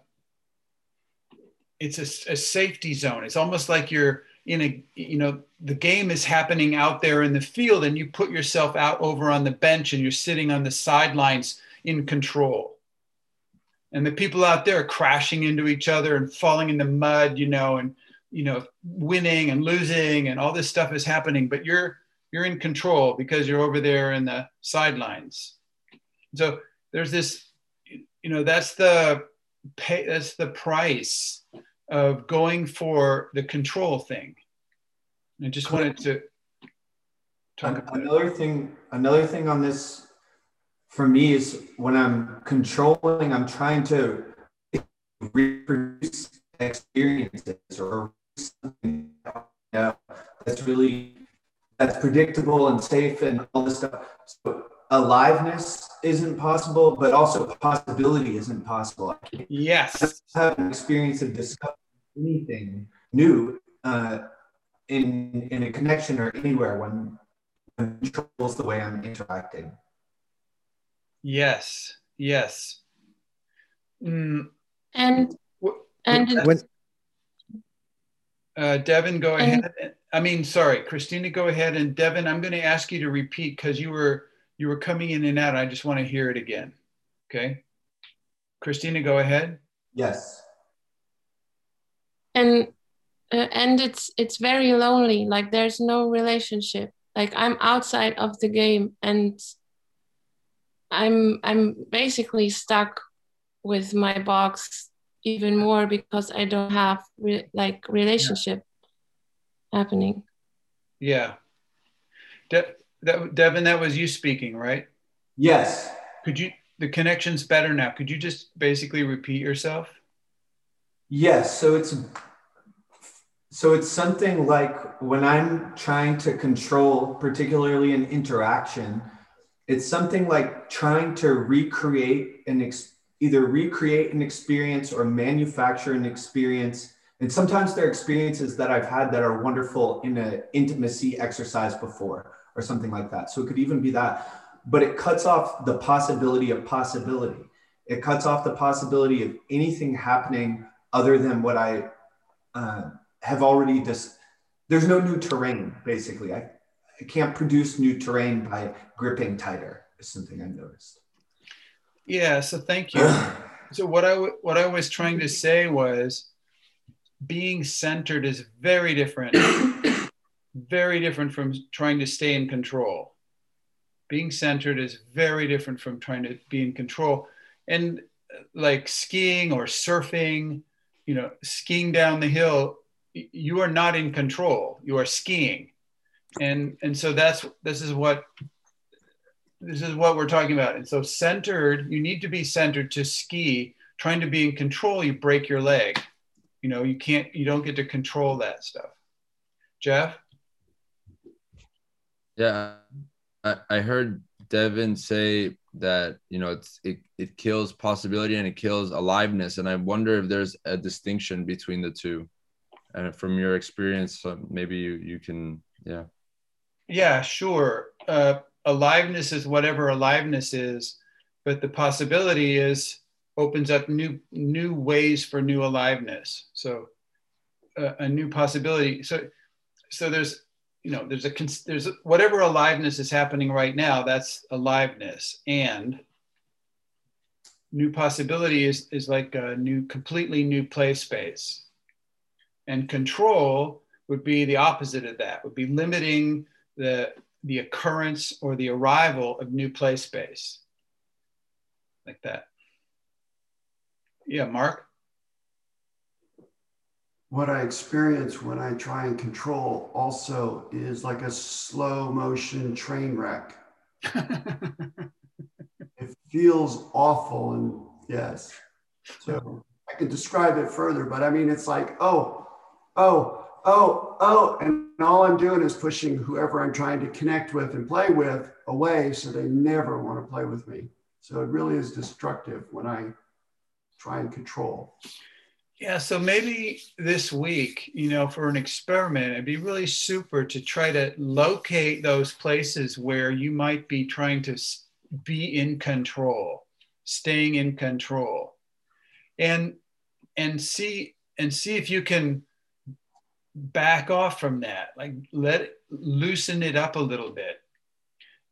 it's a, a safety zone. It's almost like you're, in a you know the game is happening out there in the field and you put yourself out over on the bench and you're sitting on the sidelines in control. And the people out there are crashing into each other and falling in the mud you know and you know winning and losing and all this stuff is happening but you're you're in control because you're over there in the sidelines. So there's this you know that's the pay that's the price of going for the control thing. I just wanted to talk about another it. thing. Another thing on this for me is when I'm controlling, I'm trying to reproduce experiences or something that's really that's predictable and safe and all this stuff. So aliveness isn't possible, but also possibility isn't possible. Yes. have an experience of discovery anything new uh, in in a connection or anywhere when, when controls the way I'm interacting. Yes. Yes. Mm. And and when, uh, Devin, go and, ahead. I mean, sorry, Christina, go ahead. And Devin, I'm going to ask you to repeat because you were you were coming in and out. I just want to hear it again. Okay. Christina, go ahead. Yes and uh, and it's it's very lonely. Like there's no relationship. Like i'm outside of the game and i'm i'm basically stuck with my box even more because i don't have re- like relationship yeah. happening. Yeah. De- that, devin that was you speaking right? Yes. Could you the connection's better now. Could you just basically repeat yourself Yes, so it's so it's something like when I'm trying to control, particularly an interaction, it's something like trying to recreate an ex- either recreate an experience or manufacture an experience. And sometimes there are experiences that I've had that are wonderful in an intimacy exercise before or something like that. So it could even be that, but it cuts off the possibility of possibility It cuts off the possibility of anything happening other than what I uh, have already just. There's no new terrain, basically. I, I can't produce new terrain by gripping tighter, is something I've noticed. Yeah, so thank you. so what I w- what I was trying to say was being centered is very different very different from trying to stay in control being centered is very different from trying to be in control and like skiing or surfing you know skiing down the hill you are not in control. You are skiing. And and so that's this is what this is what we're talking about. And so centered you need to be centered to ski trying to be in control you break your leg. You know you can't you don't get to control that stuff. Jeff? Yeah i, I heard devin say that you know it's it, it kills possibility and it kills aliveness. And i wonder if there's a distinction between the two. And from your experience uh, maybe you you can yeah. Yeah sure. Uh, aliveness is whatever aliveness is but the possibility is opens up new new ways for new aliveness. So uh, a new possibility. So so there's you know there's a there's a, whatever aliveness is happening right now that's aliveness. And new possibility is is like a new completely new play space. And control would be the opposite of that would be limiting the the occurrence or the arrival of new play space. Like that. Yeah, Mark? What I experience when I try and control also is like a slow motion train wreck. it feels awful and yes. So I can describe it further, but I mean, it's like, oh, oh, oh, oh, and all I'm doing is pushing whoever I'm trying to connect with and play with away so they never want to play with me. So it really is destructive when I try and control. Yeah, so maybe this week, you know, for an experiment, it'd be really super to try to locate those places where you might be trying to be in control, staying in control. And and see and see if you can back off from that, like let it, loosen it up a little bit.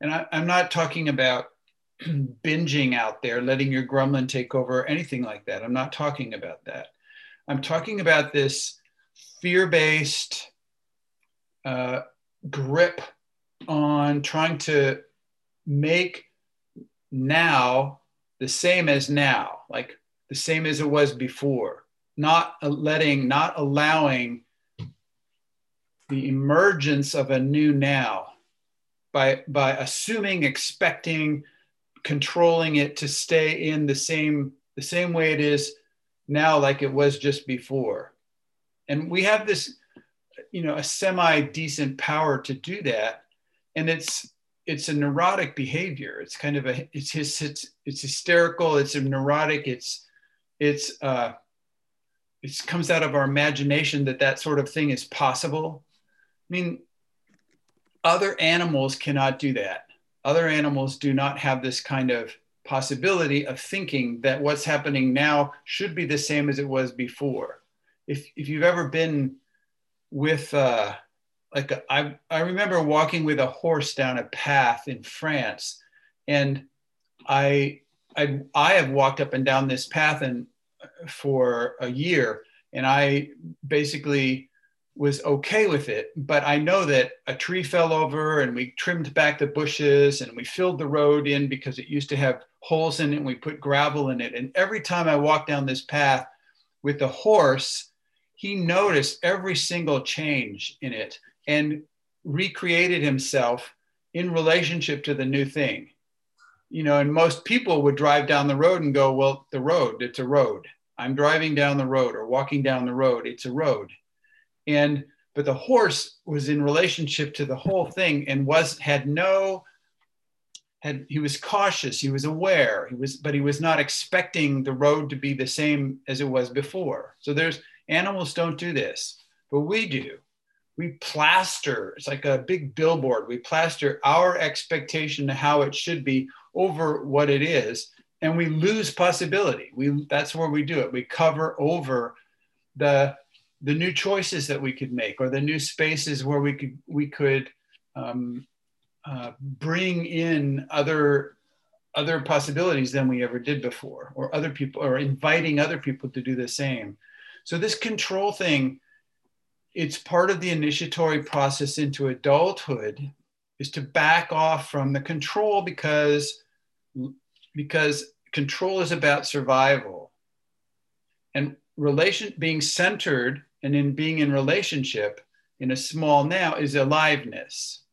And I, I'm not talking about binging out there, letting your gremlin take over, anything like that. I'm not talking about that. I'm talking about this fear based uh, grip on trying to make now the same as now, like the same as it was before, not letting, not allowing the emergence of a new now by, by assuming, expecting, controlling it to stay in the same the same way it is now like it was just before. And we have this you know a semi decent power to do that. And it's it's a neurotic behavior. It's kind of a it's his it's, it's hysterical. It's a neurotic. It's it's uh it comes out of our imagination that that sort of thing is possible. I mean other animals cannot do that. Other animals do not have this kind of possibility of thinking that what's happening now should be the same as it was before. If, if you've ever been with, uh, like, a, I, I remember walking with a horse down a path in France, and I, I, I have walked up and down this path and for a year, and I basically was okay with it. But I know that a tree fell over and we trimmed back the bushes and we filled the road in because it used to have holes in it and we put gravel in it. And every time I walked down this path with the horse, he noticed every single change in it and recreated himself in relationship to the new thing. You know, and most people would drive down the road and go, Well, the road, it's a road. I'm driving down the road or walking down the road, it's a road and but the horse was in relationship to the whole thing and was had no had he was cautious he was aware he was but he was not expecting the road to be the same as it was before so there's animals don't do this but we do we plaster it's like a big billboard we plaster our expectation to how it should be over what it is and we lose possibility. We that's where we do it. We cover over the the new choices that we could make or the new spaces where we could we could um, uh, bring in other other possibilities than we ever did before or other people or inviting other people to do the same. So this control thing it's part of the initiatory process into adulthood is to back off from the control because because control is about survival. And relation being centered and in being in relationship in a small now is aliveness.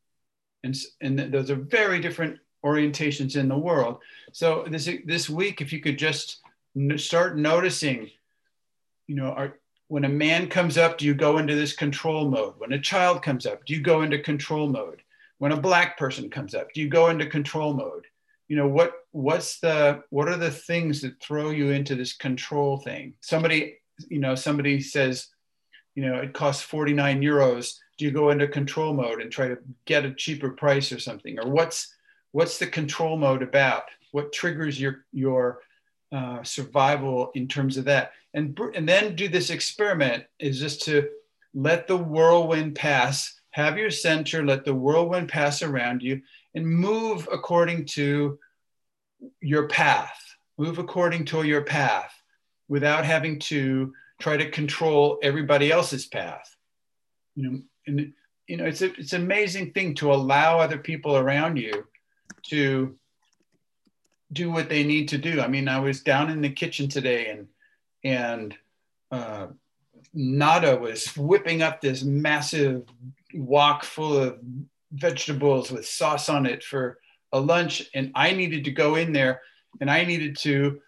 And, and those are very different orientations in the world. So this this week if you could just start noticing you know are when a man comes up do you go into this control mode? When a child comes up do you go into control mode? When a black person comes up do you go into control mode? You know what what's the what are the things that throw you into this control thing? Somebody you know somebody says you know it costs 49 euros. Do you go into control mode and try to get a cheaper price or something? Or what's what's the control mode about? What triggers your your uh, survival in terms of that? And and then do this experiment is just to let the whirlwind pass. Have your center let the whirlwind pass around you and move according to your path. Move according to your path without having to try to control everybody else's path. You know and you know it's a, it's an amazing thing to allow other people around you to do what they need to do. I mean i was down in the kitchen today and and uh, nada was whipping up this massive wok full of vegetables with sauce on it for a lunch and i needed to go in there and i needed to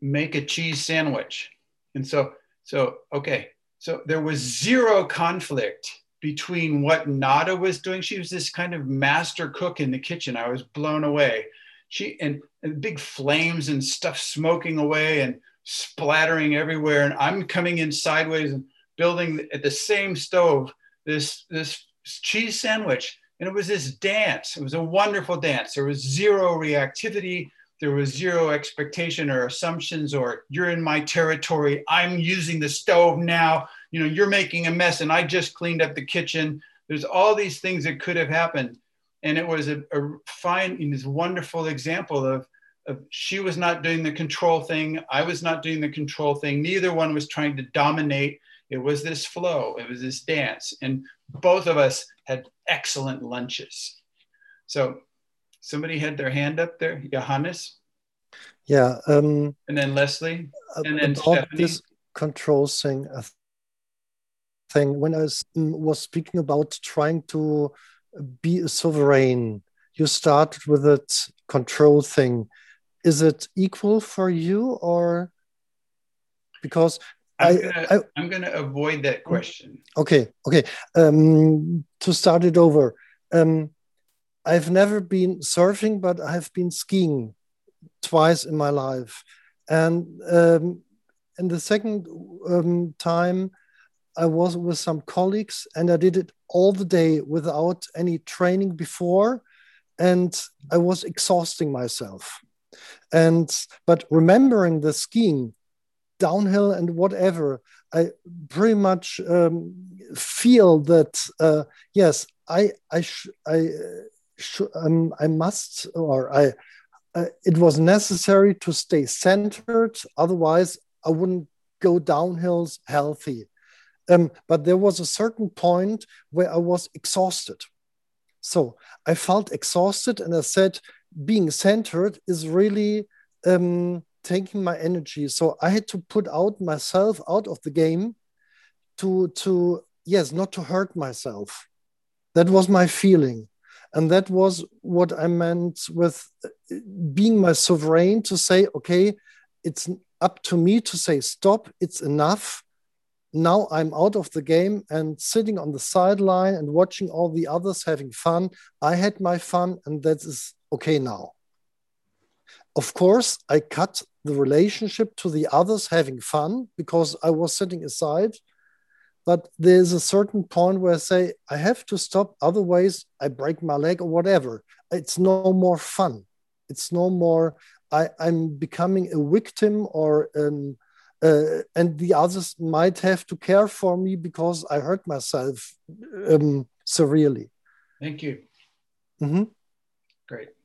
make a cheese sandwich. And so so okay so there was zero conflict between what Nada was doing. She was this kind of master cook in the kitchen. I was blown away. She and, and big flames and stuff smoking away and splattering everywhere. And I'm coming in sideways and building at the same stove this this cheese sandwich. And it was this dance. It was a wonderful dance. There was zero reactivity. There was zero expectation or assumptions, or you're in my territory. I'm using the stove now you know, you're making a mess and I just cleaned up the kitchen. There's all these things that could have happened. And it was a, a fine, this wonderful example of, of she was not doing the control thing. I was not doing the control thing. Neither one was trying to dominate. It was this flow, it was this dance. And both of us had excellent lunches. So somebody had their hand up there, Johannes. Yeah. Um, and then Leslie. And then Stephanie. this control thing, I thing when I was, mm, was speaking about trying to be a sovereign. You started with that control thing. Is it equal for you or because I'm gonna, I, am going to avoid that question. Okay, okay. Um, to start it over, um, I've never been surfing, but I've been skiing twice in my life, and um, and the second um, time I was with some colleagues and I did it all the day without any training before. And I was exhausting myself. And, but remembering the skiing, downhill and whatever, I pretty much um, feel that, uh, yes, I, I, I, um, I must, or I, uh, it was necessary to stay centered. Otherwise, I wouldn't go downhills healthy. Um, but there was a certain point where I was exhausted. So I felt exhausted and I said, being centered is really um, taking my energy. So I had to put out myself out of the game to, to, yes, not to hurt myself. That was my feeling. And that was what I meant with being my sovereign to say, okay, it's up to me to say, stop, it's enough now I'm out of the game and sitting on the sideline and watching all the others having fun. I had my fun, and that is okay now. Of course, I cut the relationship to the others having fun because I was sitting aside. But there's a certain point where I say, I have to stop, otherwise, I break my leg or whatever. It's no more fun. It's no more, I, I'm becoming a victim or um, uh, and the others might have to care for me because I hurt myself um, severely. Thank you. Mm -hmm. Great.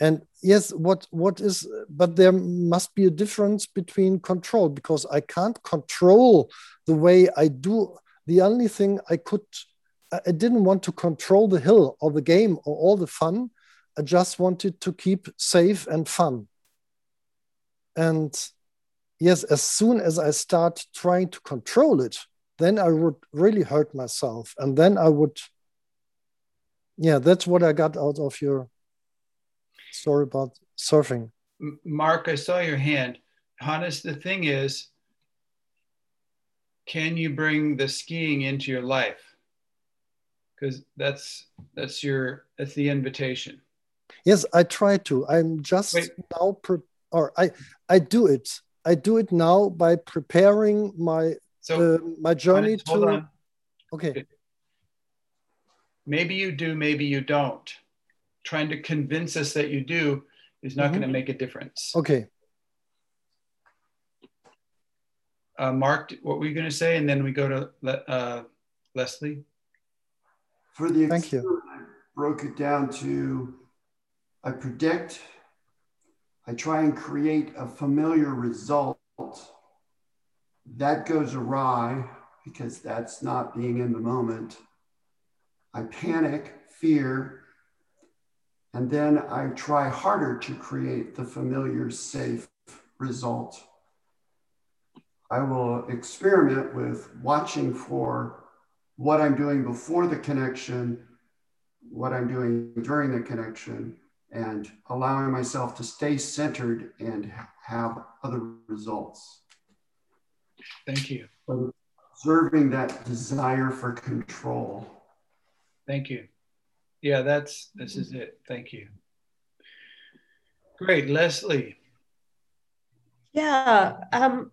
And yes, what what is? But there must be a difference between control because I can't control the way I do. The only thing I could, I didn't want to control the hill or the game or all the fun. I just wanted to keep safe and fun. And yes, as soon as I start trying to control it, then I would really hurt myself, and then I would. Yeah, that's what I got out of your story about surfing. Mark, I saw your hand. Hannes, the thing is, can you bring the skiing into your life? Because that's that's your that's the invitation. Yes, I try to. I'm just now, pre- or I I do it. I do it now by preparing my So, uh, my journey Hannes, to. on. Okay. Maybe you do, maybe you don't. Trying to convince us that you do is not Mhm. going to make a difference. Okay. Uh, Mark, what were you going to say? And then we go to Le- uh, Leslie. For the Thank you. I broke it down to I predict, I try and create a familiar result. That goes awry because that's not being in the moment. I panic, fear, and then I try harder to create the familiar, safe result. I will experiment with watching for what I'm doing before the connection, what I'm doing during the connection, and allowing myself to stay centered and have other results. Thank you. Observing that desire for control. Thank you. Yeah, that's this is it. Thank you. Great, Leslie. Yeah, um,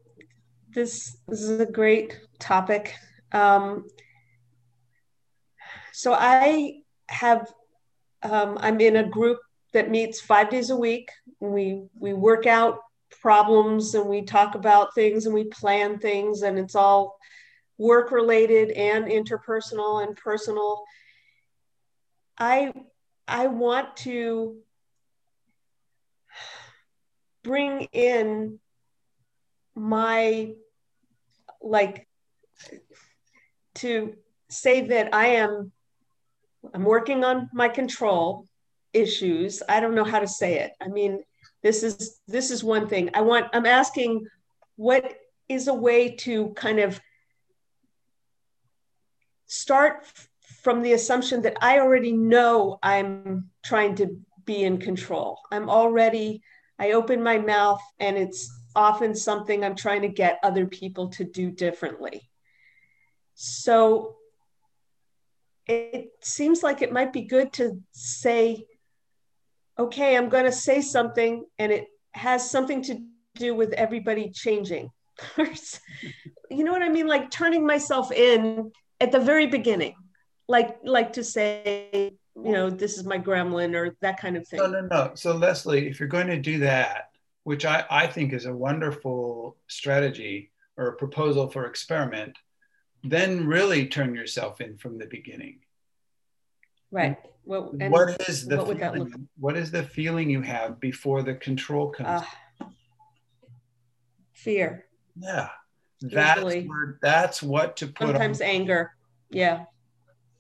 this, this is a great topic. Um, so I have, um, I'm in a group that meets five days a week. We we work out problems and we talk about things and we plan things and it's all work related and interpersonal and personal. I I want to bring in my like to say that I am I'm working on my control issues. I don't know how to say it. I mean, this is this is one thing. I want I'm asking what is a way to kind of start from the assumption that I already know I'm trying to be in control. I'm already I open my mouth and it's often something I'm trying to get other people to do differently. So it seems like it might be good to say, okay, I'm going to say something and it has something to do with everybody changing. you know what I mean? Like turning myself in at the very beginning, like like to say, you know, this is my gremlin or that kind of thing. No, no, no. So Leslie, if you're going to do that, which I, I think is a wonderful strategy or a proposal for experiment, then really turn yourself in from the beginning. Right. Well, what is the what feeling, what is the feeling you have before the control comes? Uh, fear. yeah. That's where, that's what to put Sometimes on. anger. Yeah.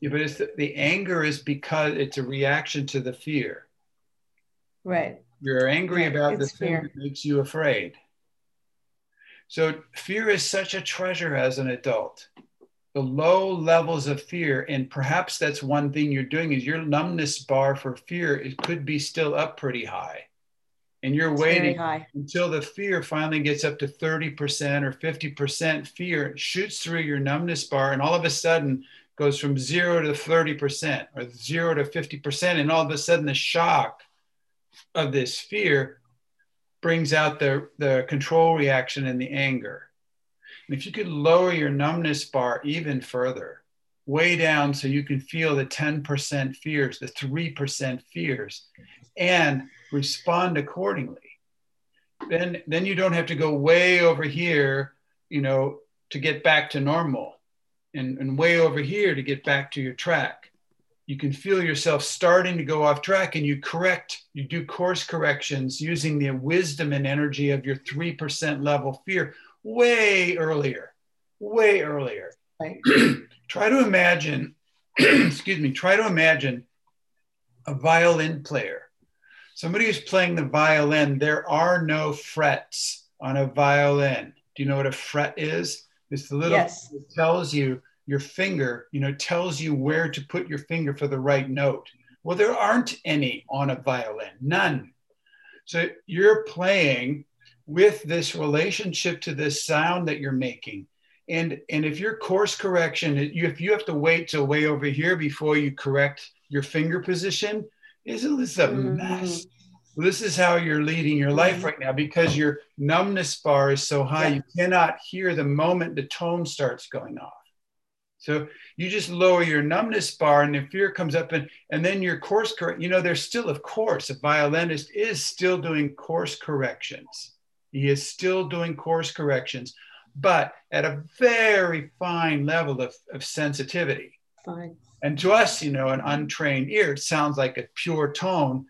Yeah, but it's the, the anger is because it's a reaction to the fear. Right. You're angry Right, about the it's thing that makes you afraid. So fear is such a treasure as an adult. The low levels of fear, and perhaps that's one thing you're doing is your numbness bar for fear, it could be still up pretty high. And you're It's waiting until the fear finally gets up to 30% or 50% fear, shoots through your numbness bar, and all of a sudden goes from zero to 30% or zero to 50%. And all of a sudden, the shock of this fear brings out the, the control reaction and the anger. And if you could lower your numbness bar even further, way down so you can feel the 10% fears, the 3% fears, and respond accordingly. then then you don't have to go way over here, you know, to get back to normal, and, and way over here to get back to your track. You can feel yourself starting to go off track, and you correct, you do course corrections using the wisdom and energy of your three percent level fear way earlier, way earlier. Right. try to imagine, excuse me, try to imagine a violin player somebody who's playing the violin, there are no frets on a violin. Do you know what a fret is? It's the little Yes. it tells you your finger, you know, tells you where to put your finger for the right note. Well, there aren't any on a violin, none. So you're playing with this relationship to this sound that you're making. And, and if your course correction, if you have to wait till way over here before you correct your finger position, isn't this a mm-hmm. mess? This is how you're leading your life mm-hmm. right now because your numbness bar is so high, you cannot hear the moment the tone starts going off. So you just lower your numbness bar, and the fear comes up, and, and then your course correct. You know, there's still, of course, a violinist is still doing course corrections. He is still doing course corrections, but at a very fine level of, of sensitivity. Fine. And to us, you know, an untrained ear, it sounds like a pure tone.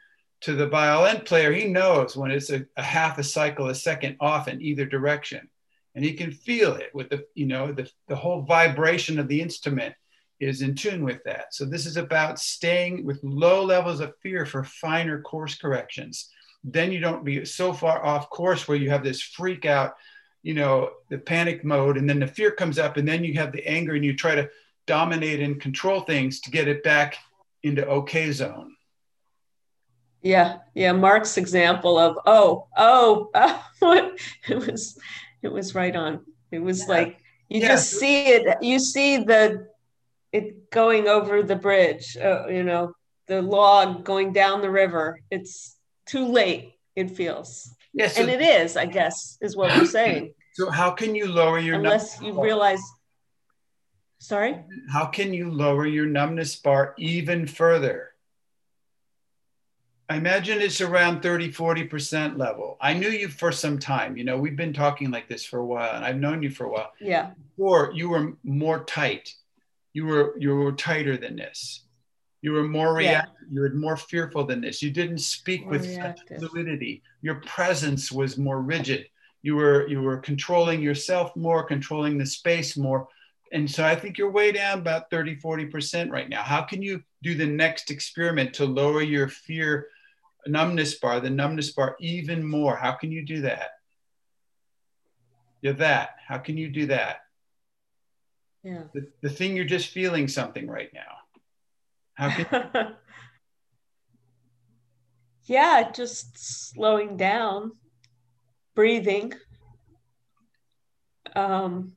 To the violin player, he knows when it's a, a half a cycle a second off in either direction. And he can feel it with the, you know, the, the whole vibration of the instrument is in tune with that. So this is about staying with low levels of fear for finer course corrections. Then you don't be so far off course where you have this freak out, you know, the panic mode, and then the fear comes up, and then you have the anger, and you try to dominate and control things to get it back into okay zone. Yeah, yeah. Mark's example of oh, oh, oh it was, it was right on. It was like you Yeah. just see it. You see the it going over the bridge. Uh, you know, the log going down the river. It's too late. It feels. Yes, so- and it is. I guess is what we're saying. So how can you lower your Unless you realize. Sorry. how can you lower your numbness bar even further? I imagine it's around 30, 40% level. I knew you for some time. You know, we've been talking like this for a while, and I've known you for a while. Yeah. Before you were more tight. You were you were tighter than this. You were more Yeah. reactive. You were more fearful than this. You didn't speak More with such fluidity. Your presence was more rigid. You were you were controlling yourself more, controlling the space more. And so I think you're way down about 30, 40% right now. How can you do the next experiment to lower your fear numbness bar, the numbness bar even more? How can you do that? You're that. How can you do that? Yeah. The, the thing you're just feeling something right now. How can yeah, just slowing down, breathing, um,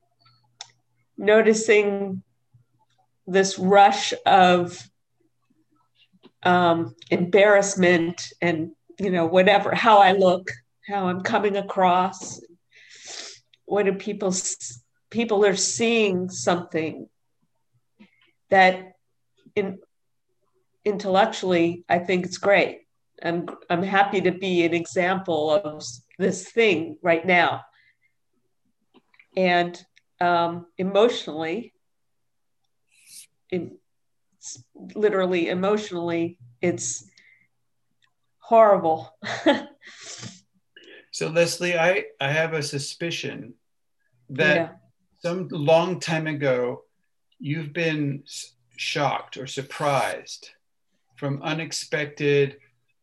noticing this rush of um, embarrassment and you know whatever how I look, how I'm coming across. What do people people are seeing something that in intellectually I think it's great. I'm I'm happy to be an example of this thing right now. And um, emotionally, in, literally emotionally, it's horrible. So Leslie, I, I have a suspicion that Yeah. some long time ago you've been shocked or surprised from unexpected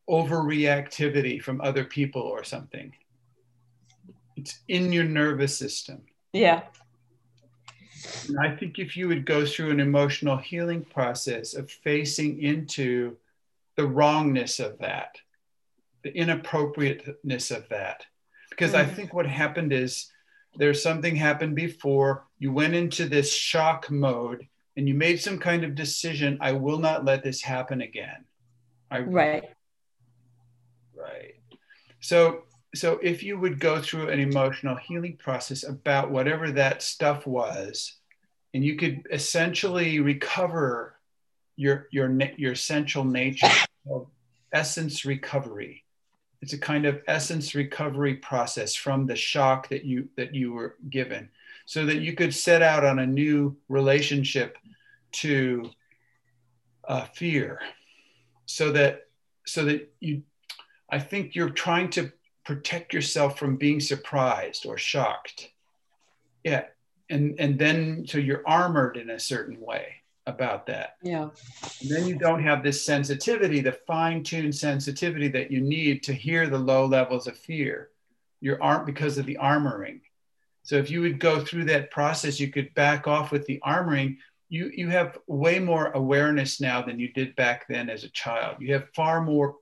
overreactivity from other people or something. It's in your nervous system. yeah. And I think if you would go through an emotional healing process of facing into the wrongness of that, the inappropriateness of that. Because I Mhm. think what happened is there's something happened before, you went into this shock mode and you made some kind of decision I will not let this happen again. I, Right. Right. So so if you would go through an emotional healing process about whatever that stuff was, and you could essentially recover your your your essential nature, essence recovery. it's a kind of essence recovery process from the shock that you that you were given so that you could set out on a new relationship to uh, fear so that so that you i think you're trying to protect yourself from being surprised or shocked. Yeah and and then so you're armored in a certain way about that. Yeah. And then you don't have this sensitivity the fine-tuned sensitivity that you need to hear the low levels of fear. Your arm because of the armoring. So if you would go through that process you could back off with the armoring. You you have way more awareness now than you did back then as a child. You have far more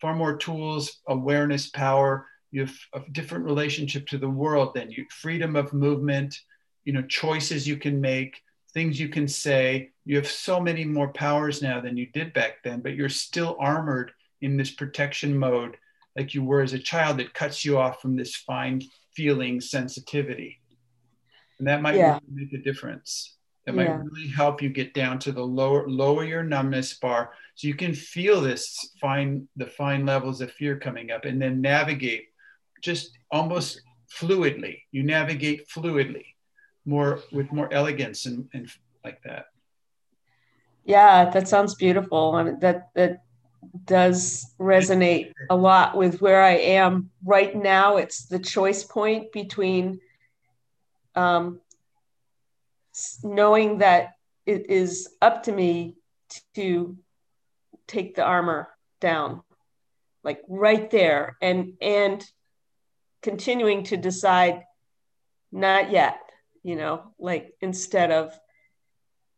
far more tools awareness power you have a different relationship to the world than you freedom of movement you know choices you can make things you can say you have so many more powers now than you did back then but you're still armored in this protection mode like you were as a child that cuts you off from this fine feeling sensitivity and that might Yeah. really make a difference that might Yeah. really help you get down to the lower lower your numbness bar so you can feel this fine the fine levels of fear coming up and then navigate just almost fluidly you navigate fluidly more with more elegance and, and like that Yeah, that sounds beautiful. Mean, that that does resonate a lot with where I am right now. It's the choice point between um, knowing that it is up to me to take the armor down, like right there, and and continuing to decide not yet. You know, like instead of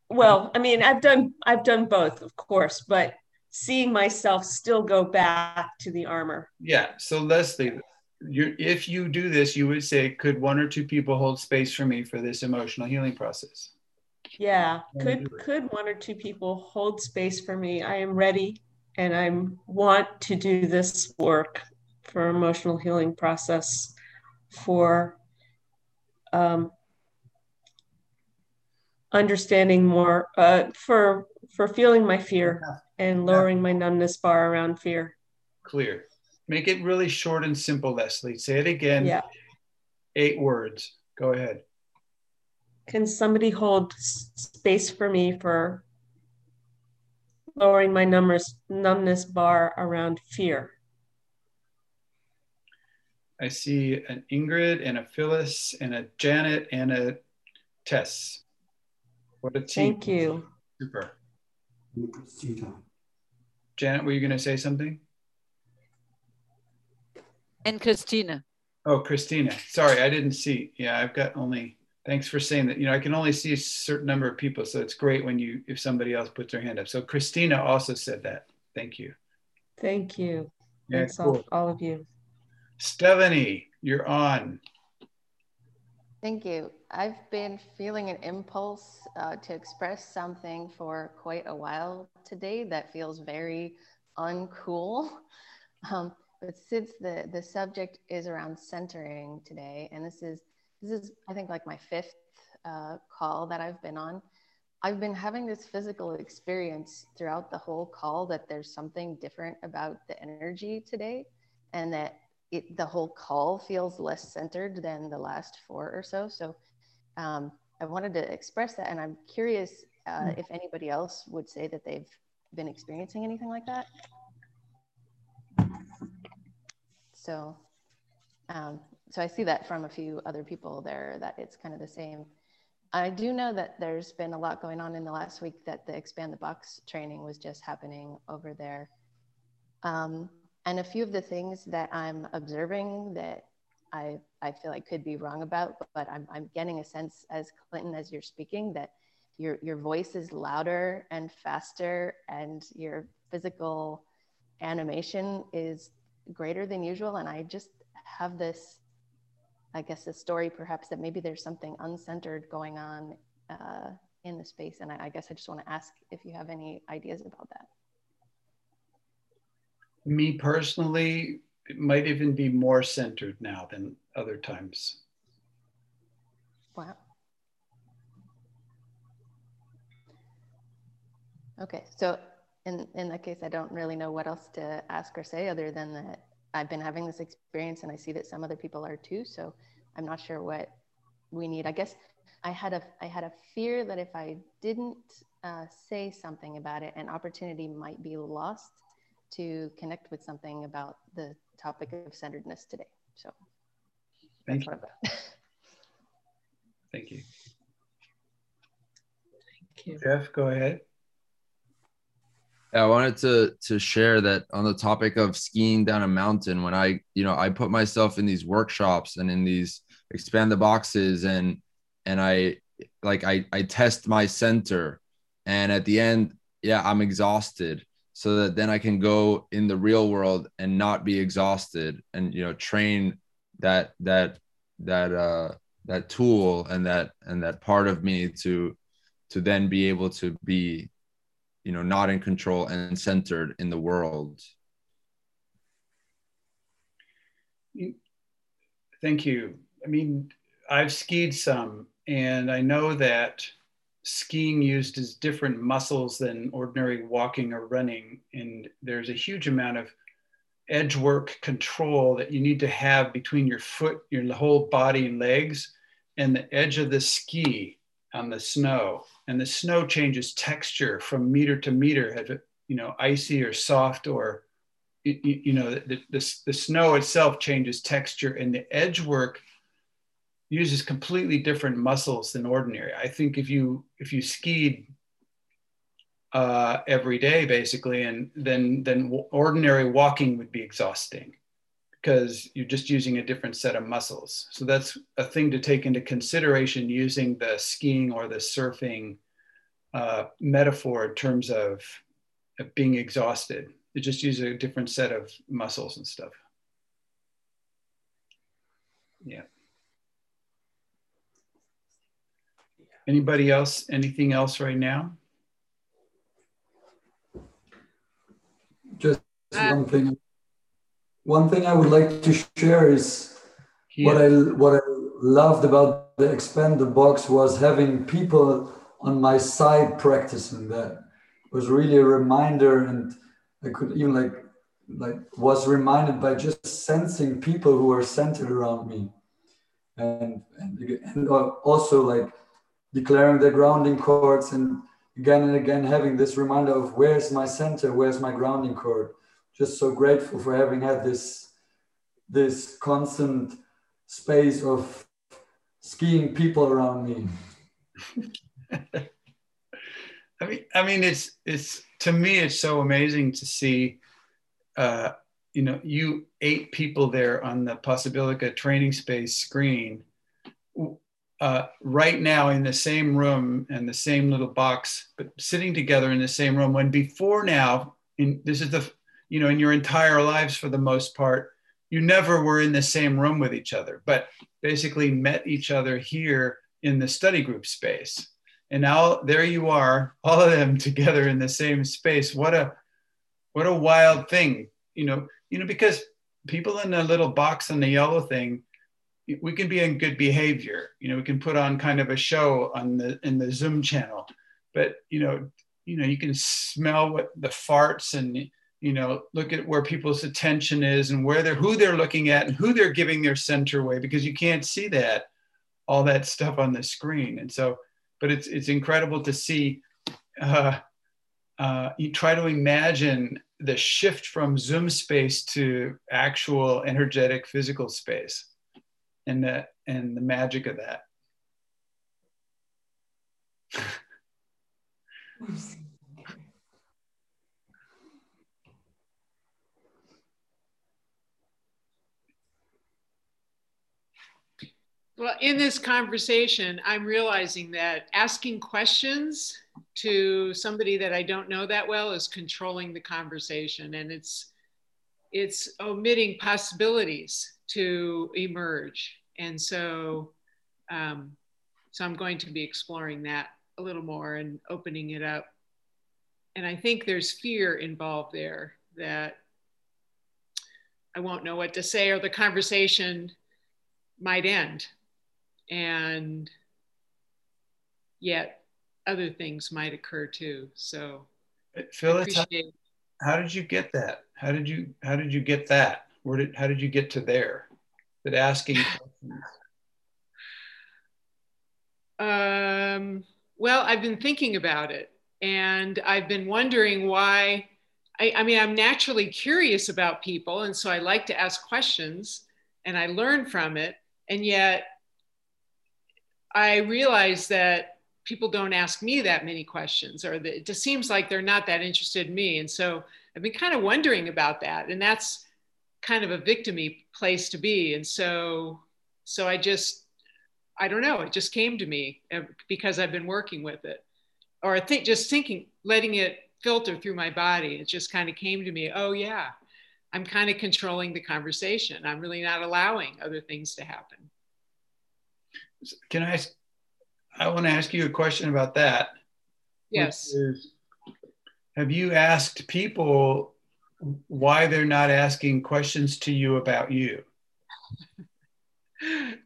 well i mean i've done i've done both of course but seeing myself still go back to the armor yeah so leslie you if you do this you would say could one or two people hold space for me for this emotional healing process yeah could could one or two people hold space for me. I am ready and i want to do this work for emotional healing process for um, understanding more uh, for for feeling my fear and lowering my numbness bar around fear. Clear. Make it really short and simple leslie. Say it again. Yeah. eight words. Go ahead Can somebody hold space for me for lowering my numbers, numbness bar around fear? i see an ingrid and a phyllis and a janet and a tess what a team Thank you. super janet were you going to say something And Christina. Oh, Christina. Sorry, I didn't see. Yeah, I've got only. Thanks for saying that. You know, I can only see a certain number of people, so it's great when you if somebody else puts their hand up. So Christina also said that. Thank you. Thank you. Yeah, Thanks all, all of you. Stephanie, you're on. Thank you. I've been feeling an impulse uh, to express something for quite a while today that feels very uncool. Um, but since the, the subject is around centering today, and this is this is I think like my fifth uh, call that I've been on, I've been having this physical experience throughout the whole call that there's something different about the energy today, and that it, the whole call feels less centered than the last four or so. So um, I wanted to express that, and I'm curious uh, if anybody else would say that they've been experiencing anything like that. So, um, so I see that from a few other people there that it's kind of the same. I do know that there's been a lot going on in the last week that the expand the box training was just happening over there. Um, and a few of the things that I'm observing that I, I feel like could be wrong about, but I'm, I'm getting a sense as Clinton, as you're speaking, that your, your voice is louder and faster and your physical animation is greater than usual. And I just have this, I guess, a story perhaps that maybe there's something uncentered going on uh, in the space. And I, I guess I just want to ask if you have any ideas about that. Me personally, it might even be more centered now than other times. Wow. Okay, so in, in that case, I don't really know what else to ask or say other than that I've been having this experience and I see that some other people are too. So I'm not sure what we need. I guess I had a I had a fear that if I didn't uh, say something about it, an opportunity might be lost to connect with something about the topic of centeredness today. So Thank you. Thank you. Thank you. Jeff, go ahead. I wanted to to share that on the topic of skiing down a mountain. When I, you know, I put myself in these workshops and in these expand the boxes, and and I like I I test my center, and at the end, yeah, I'm exhausted, so that then I can go in the real world and not be exhausted, and you know, train that that that uh that tool and that and that part of me to to then be able to be you know not in control and centered in the world. Thank you. I mean i've skied some and i know that skiing uses different muscles than ordinary walking or running and there's a huge amount of edge work control that you need to have between your foot your whole body and legs and the edge of the ski on the snow and the snow changes texture from meter to meter if it you know icy or soft or you, you know the, the, the snow itself changes texture and the edge work uses completely different muscles than ordinary. I think if you if you skied uh, every day basically and then then ordinary walking would be exhausting because you're just using a different set of muscles. So that's a thing to take into consideration using the skiing or the surfing uh, metaphor in terms of, of being exhausted. You just use a different set of muscles and stuff. Yeah. Anybody else? Anything else right now? Just one thing one thing I would like to share is yeah. what I what I loved about the expand the box was having people on my side practicing that. It was really a reminder and I could even like like was reminded by just sensing people who are centered around me. And and, and also like declaring the grounding cords and again and again having this reminder of where's my center where's my grounding cord just so grateful for having had this this constant space of skiing people around me. I mean, I mean, it's it's to me, it's so amazing to see, uh, you know, you eight people there on the Possibilica training space screen, uh, right now in the same room and the same little box, but sitting together in the same room. When before now, in this is the you know, in your entire lives for the most part, you never were in the same room with each other, but basically met each other here in the study group space. And now there you are, all of them together in the same space. What a what a wild thing, you know, you know, because people in a little box on the yellow thing, we can be in good behavior. You know, we can put on kind of a show on the in the Zoom channel, but you know, you know, you can smell what the farts and you know look at where people's attention is and where they're who they're looking at and who they're giving their center away because you can't see that all that stuff on the screen. And so but it's it's incredible to see uh, uh, you try to imagine the shift from zoom space to actual energetic physical space and the and the magic of that Well, in this conversation, I'm realizing that asking questions to somebody that I don't know that well is controlling the conversation and it's it's omitting possibilities to emerge. And so um, so I'm going to be exploring that a little more and opening it up. And I think there's fear involved there that I won't know what to say or the conversation might end and yet other things might occur too. So Phyllis, how, how did you get that? How did you how did you get that? where did how did you get to there? That asking questions. Um, well, I've been thinking about it and I've been wondering why. I, I, mean, I'm naturally curious about people, and so I like to ask questions and I learn from it. And yet, I realize that people don't ask me that many questions, or that it just seems like they're not that interested in me. And so I've been kind of wondering about that, and that's kind of a victimy place to be. And so, so I just I don't know. It just came to me uh, because I've been working with it, or I think just thinking, letting it filter through my body. It just kind of came to me. Oh yeah, I'm kind of controlling the conversation. I'm really not allowing other things to happen. Can I? Ask, I want to ask you a question about that. Yes. Is, have you asked people why they're not asking questions to you about you?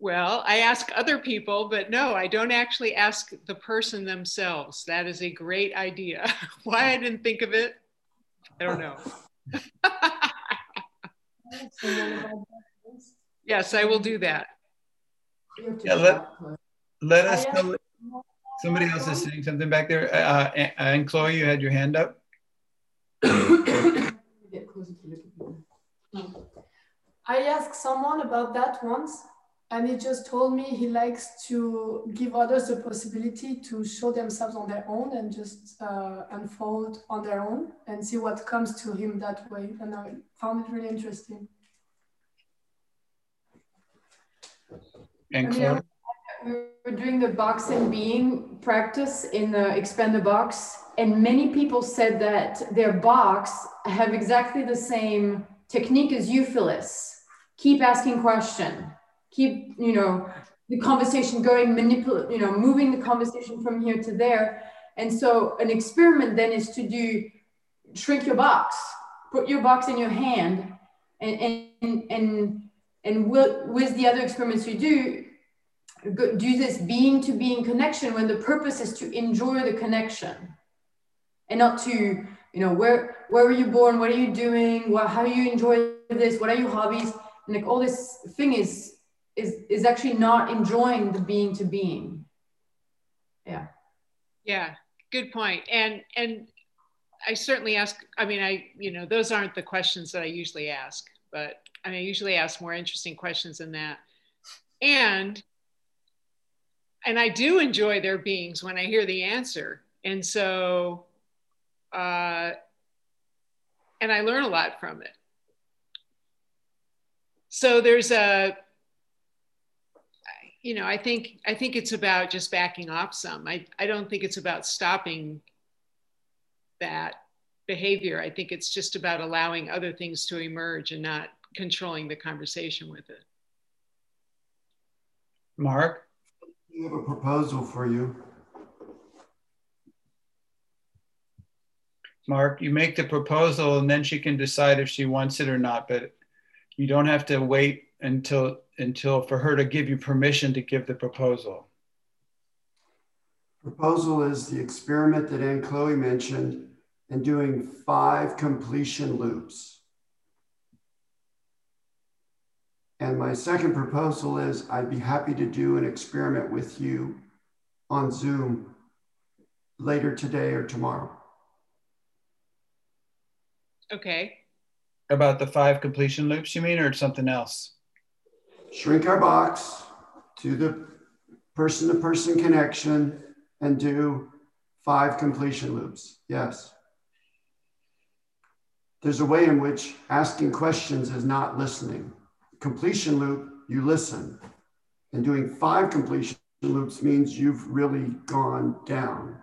Well, I ask other people, but no, I don't actually ask the person themselves. That is a great idea. Why I didn't think of it, I don't know. yes, I will do that. Yeah, let, let us know. Somebody else is saying something back there. Uh, and Chloe, you had your hand up. I asked someone about that once and he just told me he likes to give others the possibility to show themselves on their own and just uh, unfold on their own and see what comes to him that way. And I found it really interesting. And we were doing the box and being practice in the expand the box, and many people said that their box have exactly the same technique as you, Phyllis. Keep asking question. Keep you know the conversation going manipulate you know moving the conversation from here to there. And so an experiment then is to do shrink your box. Put your box in your hand and and and, and with, the other experiments you do do this being to being connection when the purpose is to enjoy the connection and not to you know where where were you born? What are you doing? What, how do you enjoy this? What are your hobbies? And like all this thing is is is actually not enjoying the being to being. Yeah. Yeah. Good point. And and i certainly ask i mean i you know those aren't the questions that i usually ask but i usually ask more interesting questions than that. And and i do enjoy their beings when i hear the answer. And so uh and i learn a lot from it. So there's a you know, I think I think it's about just backing off some. I, I don't think it's about stopping that behavior. I think it's just about allowing other things to emerge and not controlling the conversation with it. Mark? We have a proposal for you. Mark, you make the proposal and then she can decide if she wants it or not, but you don't have to wait until until for her to give you permission to give the proposal. Proposal is the experiment that Anne Chloe mentioned and doing five completion loops. And my second proposal is I'd be happy to do an experiment with you on Zoom later today or tomorrow. Okay. About the five completion loops, you mean, or something else? shrink our box to the person to person connection and do five completion loops. Yes. There's a way in which asking questions is not listening. Completion loop, you listen. And doing five completion loops means you've really gone down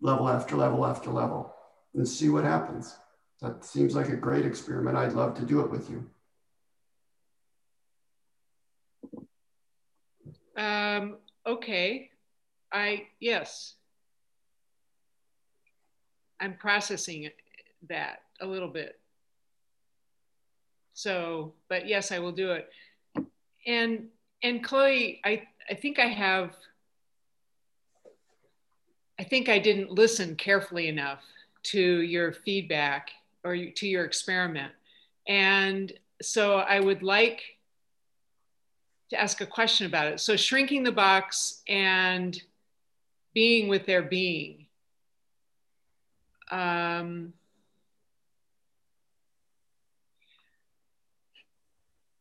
level after level after level and see what happens. That seems like a great experiment. I'd love to do it with you. Um, okay. I, yes. I'm processing that a little bit. So, but yes, I will do it. And, and Chloe, I, I think I have, I think I didn't listen carefully enough to your feedback or to your experiment. And so I would like to ask a question about it. So shrinking the box and being with their being. Um,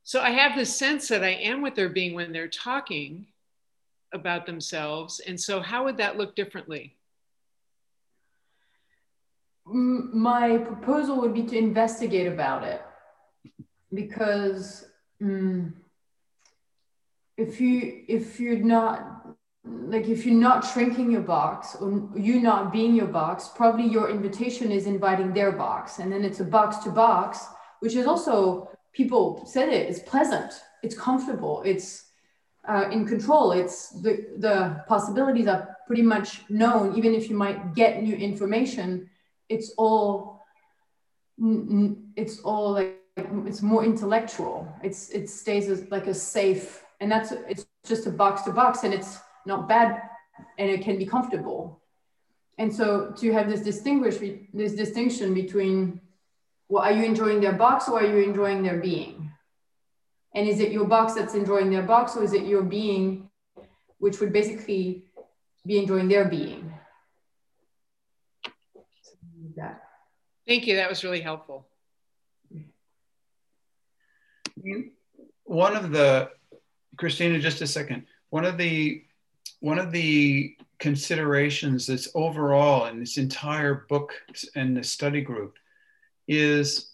so I have this sense that I am with their being when they're talking about themselves. And so, how would that look differently? My proposal would be to investigate about it because um, if you if you're not like if you're not shrinking your box or you not being your box probably your invitation is inviting their box and then it's a box to box which is also people said it it's pleasant it's comfortable it's uh, in control. It's the the possibilities are pretty much known. Even if you might get new information it's all it's all like it's more intellectual. It's it stays as like a safe and that's it's just a box to box and it's not bad and it can be comfortable. And so to have this distinguish this distinction between well are you enjoying their box or are you enjoying their being? And is it your box that's enjoying their box or is it your being which would basically be enjoying their being? Thank you. That was really helpful. One of the Christina, just a second. One of the one of the considerations that's overall in this entire book and the study group is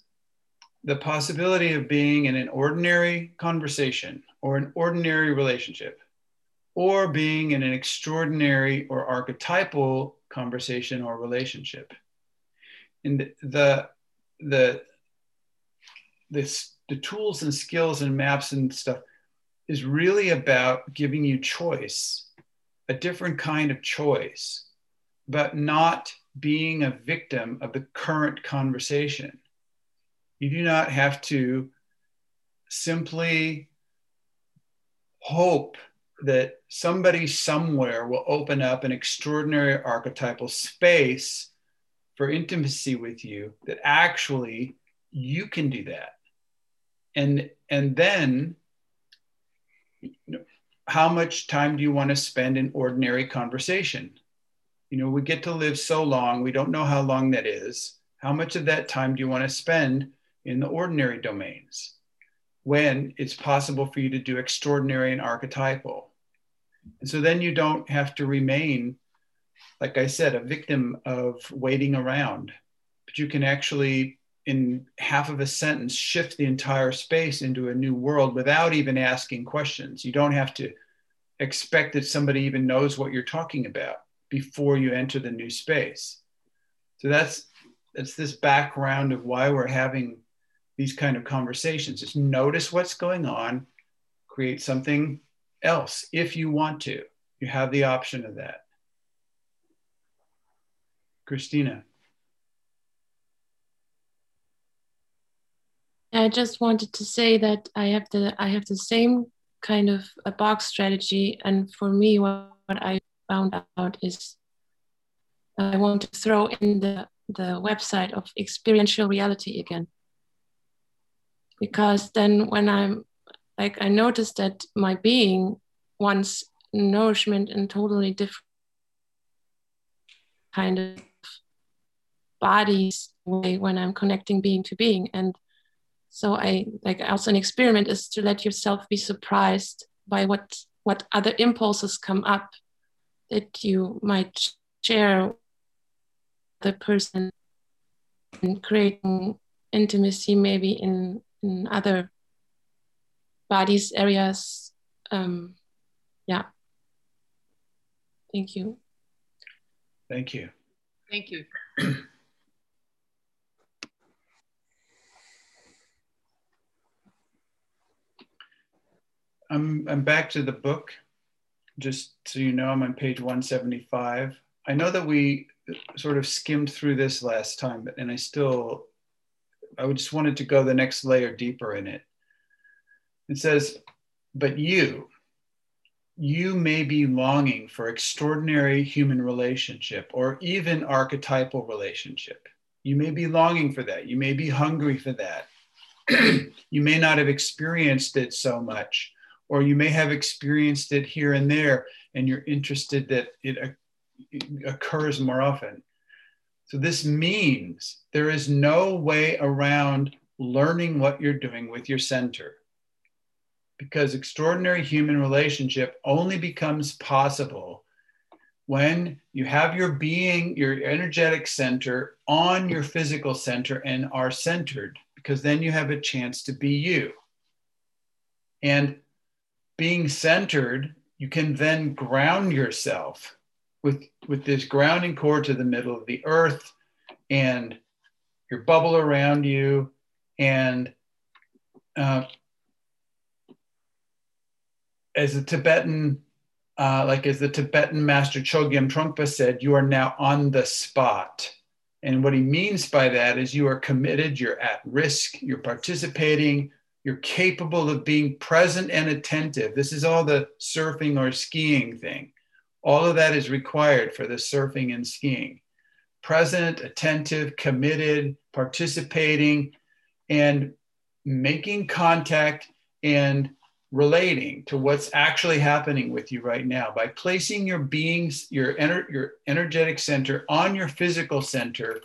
the possibility of being in an ordinary conversation or an ordinary relationship or being in an extraordinary or archetypal conversation or relationship. And the the this the tools and skills and maps and stuff is really about giving you choice, a different kind of choice, but not being a victim of the current conversation. You do not have to simply hope that somebody somewhere will open up an extraordinary archetypal space for intimacy with you that actually you can do that and and then how much time do you want to spend in ordinary conversation? You know, we get to live so long, we don't know how long that is. How much of that time do you want to spend in the ordinary domains when it's possible for you to do extraordinary and archetypal? And so then you don't have to remain, like I said, a victim of waiting around, but you can actually in half of a sentence shift the entire space into a new world without even asking questions. You don't have to expect that somebody even knows what you're talking about before you enter the new space. So that's that's this background of why we're having these kind of conversations. Just notice what's going on, create something else if you want to. You have the option of that. Christina. I just wanted to say that I have the I have the same kind of a box strategy, and for me, what, what I found out is I want to throw in the the website of experiential reality again, because then when I'm like I noticed that my being wants nourishment in totally different kind of bodies way when I'm connecting being to being. And so i like also an experiment is to let yourself be surprised by what what other impulses come up that you might share the person and creating intimacy maybe in in other bodies areas um yeah. Thank you. Thank you. Thank you. I'm, I'm back to the book. Just so you know, I'm on page 175. I know that we sort of skimmed through this last time, and I still, I just wanted to go the next layer deeper in it. It says, but you, you may be longing for extraordinary human relationship or even archetypal relationship. You may be longing for that. You may be hungry for that. you may not have experienced it so much, or you may have experienced it here and there, and you're interested that it, uh, it occurs more often. So, this means there is no way around learning what you're doing with your center. Because extraordinary human relationship only becomes possible when you have your being, your energetic center on your physical center and are centered, because then you have a chance to be you. And being centered, you can then ground yourself with, with this grounding cord to the middle of the earth and your bubble around you and uh, as a Tibetan, uh, like as the Tibetan master Chogyam Trungpa said, you are now on the spot. And what he means by that is you are committed, you're at risk, you're participating, you're capable of being present and attentive. This is all the surfing or skiing thing. All of that is required for the surfing and skiing. Present, attentive, committed, participating, and making contact and relating to what's actually happening with you right now by placing your beings your ener- your energetic center on your physical center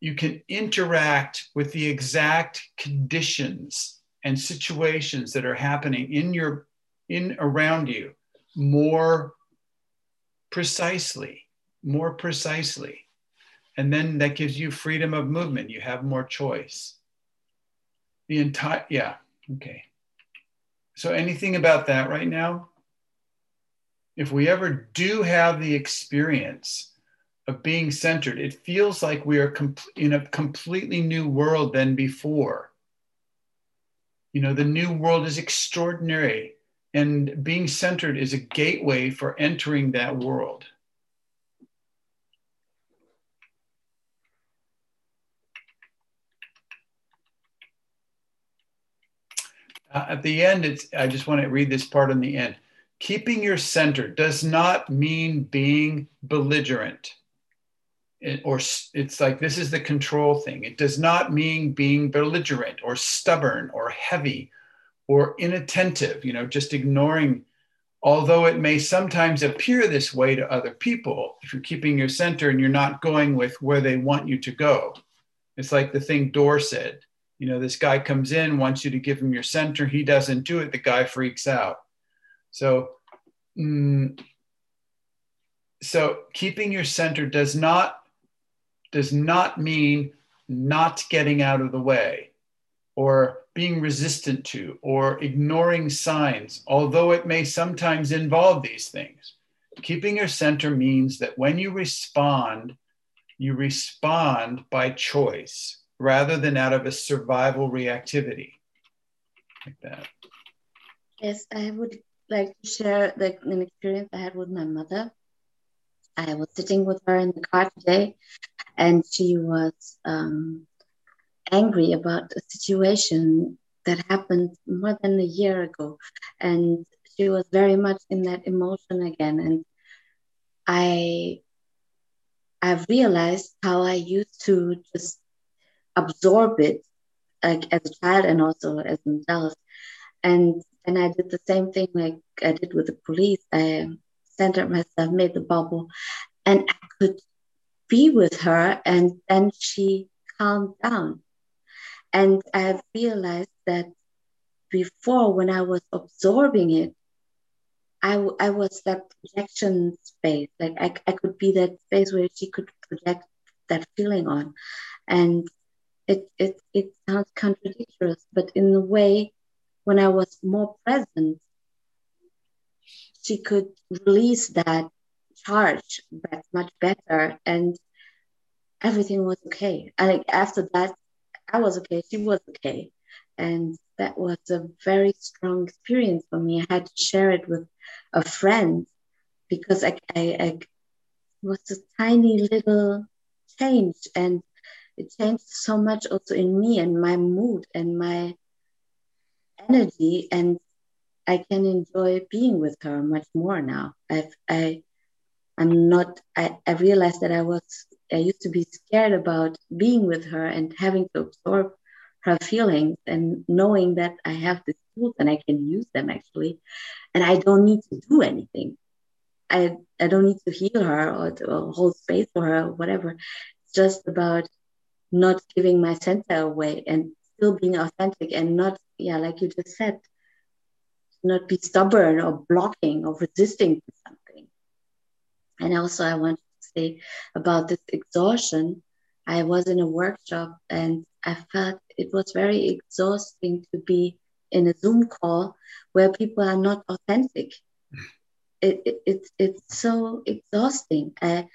you can interact with the exact conditions and situations that are happening in your in around you more precisely more precisely and then that gives you freedom of movement you have more choice the entire, yeah, okay. So anything about that right now? If we ever do have the experience of being centered, it feels like we are in a completely new world than before. You know, the new world is extraordinary, and being centered is a gateway for entering that world. Uh, at the end, it's, I just want to read this part on the end. Keeping your center does not mean being belligerent. Or it's like this is the control thing. It does not mean being belligerent or stubborn or heavy or inattentive, you know, just ignoring, although it may sometimes appear this way to other people, if you're keeping your center and you're not going with where they want you to go. It's like the thing Dor said you know this guy comes in wants you to give him your center he doesn't do it the guy freaks out so mm, so keeping your center does not does not mean not getting out of the way or being resistant to or ignoring signs although it may sometimes involve these things keeping your center means that when you respond you respond by choice rather than out of a survival reactivity like that. Yes, I would like to share the, an experience I had with my mother. I was sitting with her in the car today, and she was um, angry about a situation that happened more than a year ago. And she was very much in that emotion again. And I I've realized how I used to just absorb it like as a child and also as an adult. And and I did the same thing like I did with the police. I centered myself, made the bubble, and I could be with her, and then she calmed down. And I realized that before, when I was absorbing it, I, I was that projection space. Like I, I could be that space where she could project that feeling on. And it, it, it sounds contradictory, but in a way, when I was more present, she could release that charge but much better and everything was okay. And after that, I was okay, she was okay. And that was a very strong experience for me. I had to share it with a friend because I, I, I was a tiny little change and it changed so much also in me and my mood and my energy and I can enjoy being with her much more now. I've, I, I'm not, I, I realized that I was I used to be scared about being with her and having to absorb her feelings and knowing that I have these tools and I can use them actually, and I don't need to do anything. I I don't need to heal her or to hold space for her or whatever. It's just about not giving my center away and still being authentic and not yeah like you just said not be stubborn or blocking or resisting to something and also i want to say about this exhaustion. I was in a workshop and i felt it was very exhausting to be in a zoom call where people are not authentic. It, it, it it's so exhausting. I,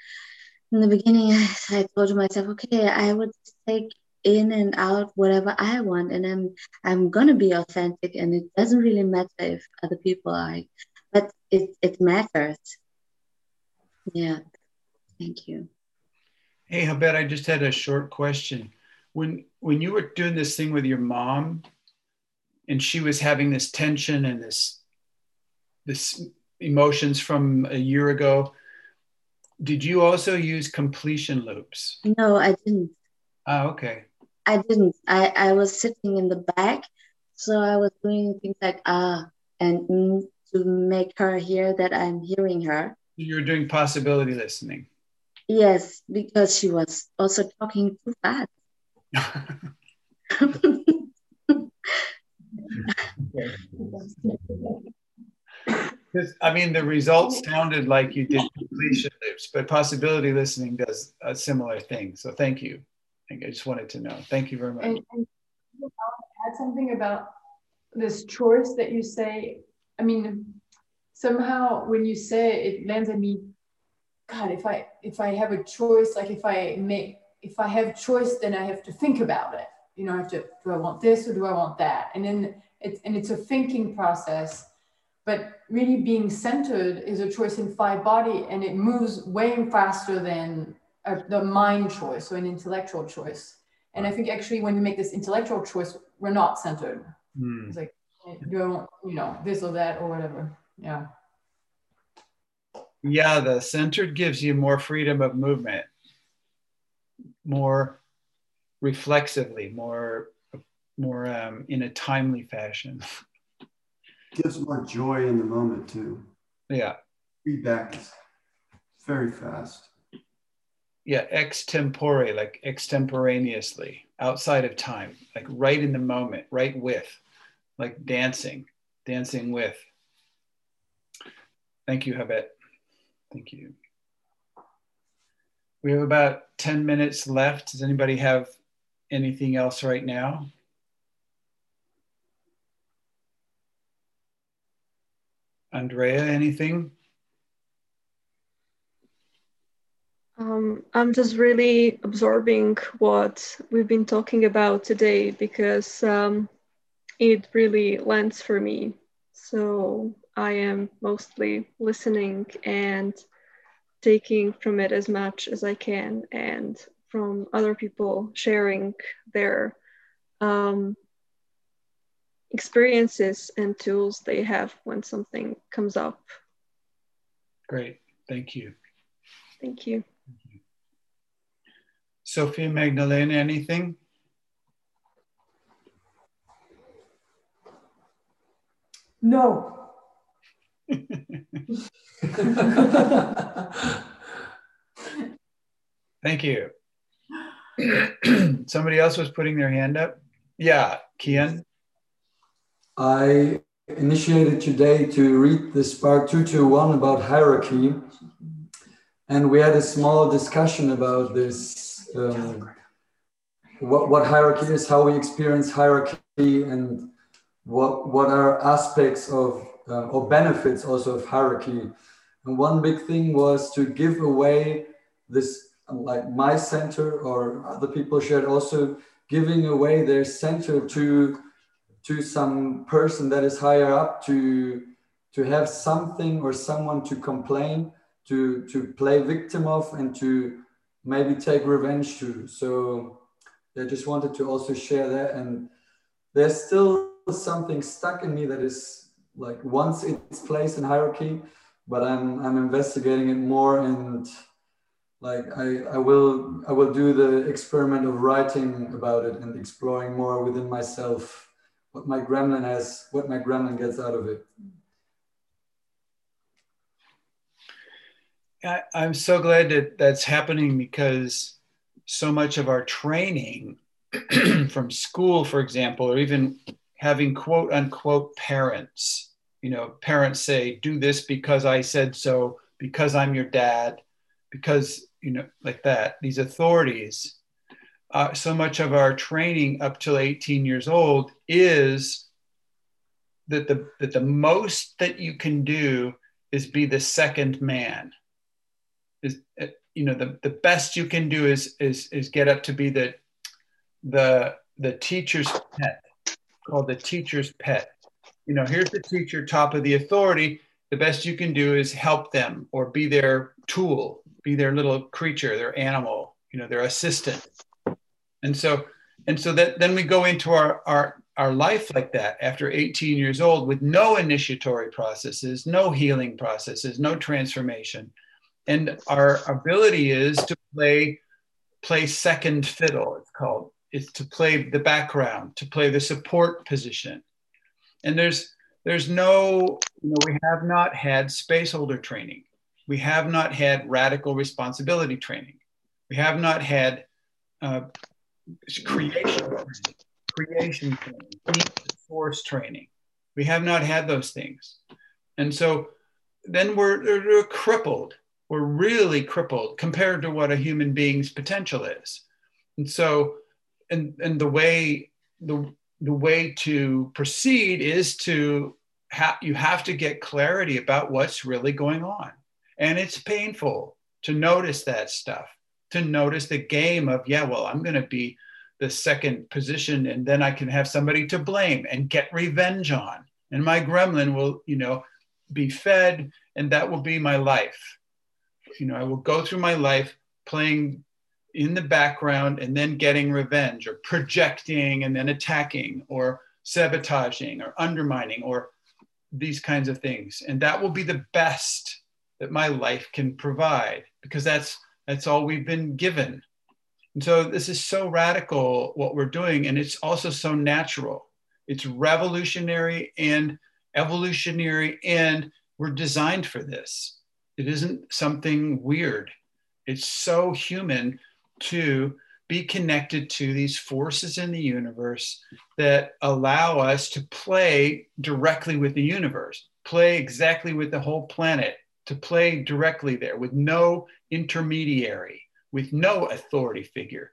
in the beginning I, told myself okay i would take in and out whatever I want and I'm I'm gonna be authentic and it doesn't really matter if other people are. But it, it matters. Yeah. Thank you. Hey, Habet, I just had a short question. When when you were doing this thing with your mom and she was having this tension and this this emotions from a year ago, did you also use completion loops? No, I didn't. Oh, okay. I didn't. I, I was sitting in the back, so I was doing things like ah and mm, to make her hear that I'm hearing her. You were doing possibility listening. Yes, because she was also talking too fast. I mean, the results sounded like you did completion loops, but possibility listening does a similar thing. So thank you. I just wanted to know. Thank you very much. And, and add something about this choice that you say. I mean, somehow when you say it, it lands at me. God, if I if I have a choice, like if I make if I have choice, then I have to think about it. You know, I have to do I want this or do I want that? And then it's and it's a thinking process. But really being centered is a choice in five body and it moves way faster than a, the mind choice or an intellectual choice. And I think actually when we make this intellectual choice, we're not centered. Mm. It's like you don't, you know, this or that or whatever. Yeah. Yeah, the centered gives you more freedom of movement, more reflexively, more more um, in a timely fashion. Gives more joy in the moment too. Yeah. Feedback is very fast yeah extempore like extemporaneously outside of time like right in the moment right with like dancing dancing with thank you habet. Thank you. We have about 10 minutes left. Does anybody have anything else right now? Andrea anything? Um, I'm just really absorbing what we've been talking about today because um, it really lands for me. So I am mostly listening and taking from it as much as I can and from other people sharing their um, experiences and tools they have when something comes up. Great. Thank you. Thank you. Sophia Magdalena, anything? No. Thank you. Somebody else was putting their hand up. Yeah, Kian. I initiated today to read the Spark 221 about hierarchy. And we had a small discussion about this um, what, what hierarchy is, how we experience hierarchy, and what, what are aspects of uh, or benefits also of hierarchy. And one big thing was to give away this, like my center or other people shared also giving away their center to to some person that is higher up to to have something or someone to complain to to play victim of and to maybe take revenge to So I just wanted to also share that. And there's still something stuck in me that is like once it's placed in hierarchy, but I'm I'm investigating it more and like I, I will I will do the experiment of writing about it and exploring more within myself what my gremlin has, what my gremlin gets out of it. I, I'm so glad that that's happening because so much of our training from school, for example, or even having quote unquote parents, you know, parents say, do this because I said so, because I'm your dad, because, you know, like that, these authorities. Uh, so much of our training up till 18 years old is that the that the most that you can do is be the second man. Is uh, you know the, the best you can do is is is get up to be the the the teacher's pet called the teacher's pet. You know here's the teacher top of the authority. The best you can do is help them or be their tool be their little creature their animal you know their assistant. And so and so that then we go into our our our life like that after 18 years old with no initiatory processes no healing processes no transformation. And our ability is to play play second fiddle it's called it's to play the background to play the support position. And there's there's no you know we have not had spaceholder training. We have not had radical responsibility training. We have not had uh, creation creation training force training. We have not had those things. And so then we're, we're crippled. We're really crippled compared to what a human being's potential is. And so, and, and the way the, the way to proceed is to have you have to get clarity about what's really going on. And it's painful to notice that stuff, to notice the game of, yeah, well, I'm going to be the second position and then I can have somebody to blame and get revenge on. And my gremlin will, you know, be fed and that will be my life you know, I will go through my life playing in the background and then getting revenge or projecting and then attacking or sabotaging or undermining or these kinds of things. And that will be the best that my life can provide because that's that's all we've been given. And so this is so radical what we're doing and it's also so natural. It's revolutionary and evolutionary and we're designed for this. It isn't something weird. It's so human to be connected to these forces in the universe that allow us to play directly with the universe, play exactly with the whole planet, to play directly there with no intermediary, with no authority figure.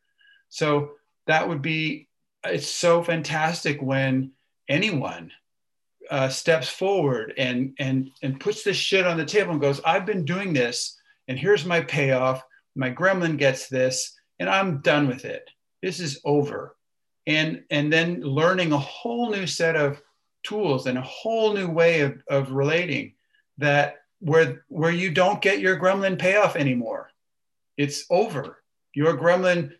So that would be, it's so fantastic when anyone uh, steps forward and and and puts this shit on the table and goes, "I've been doing this, and here's my payoff. My gremlin gets this, and I'm done with it. This is over." And and then learning a whole new set of tools and a whole new way of, of relating that where where you don't get your gremlin payoff anymore. It's over. Your gremlin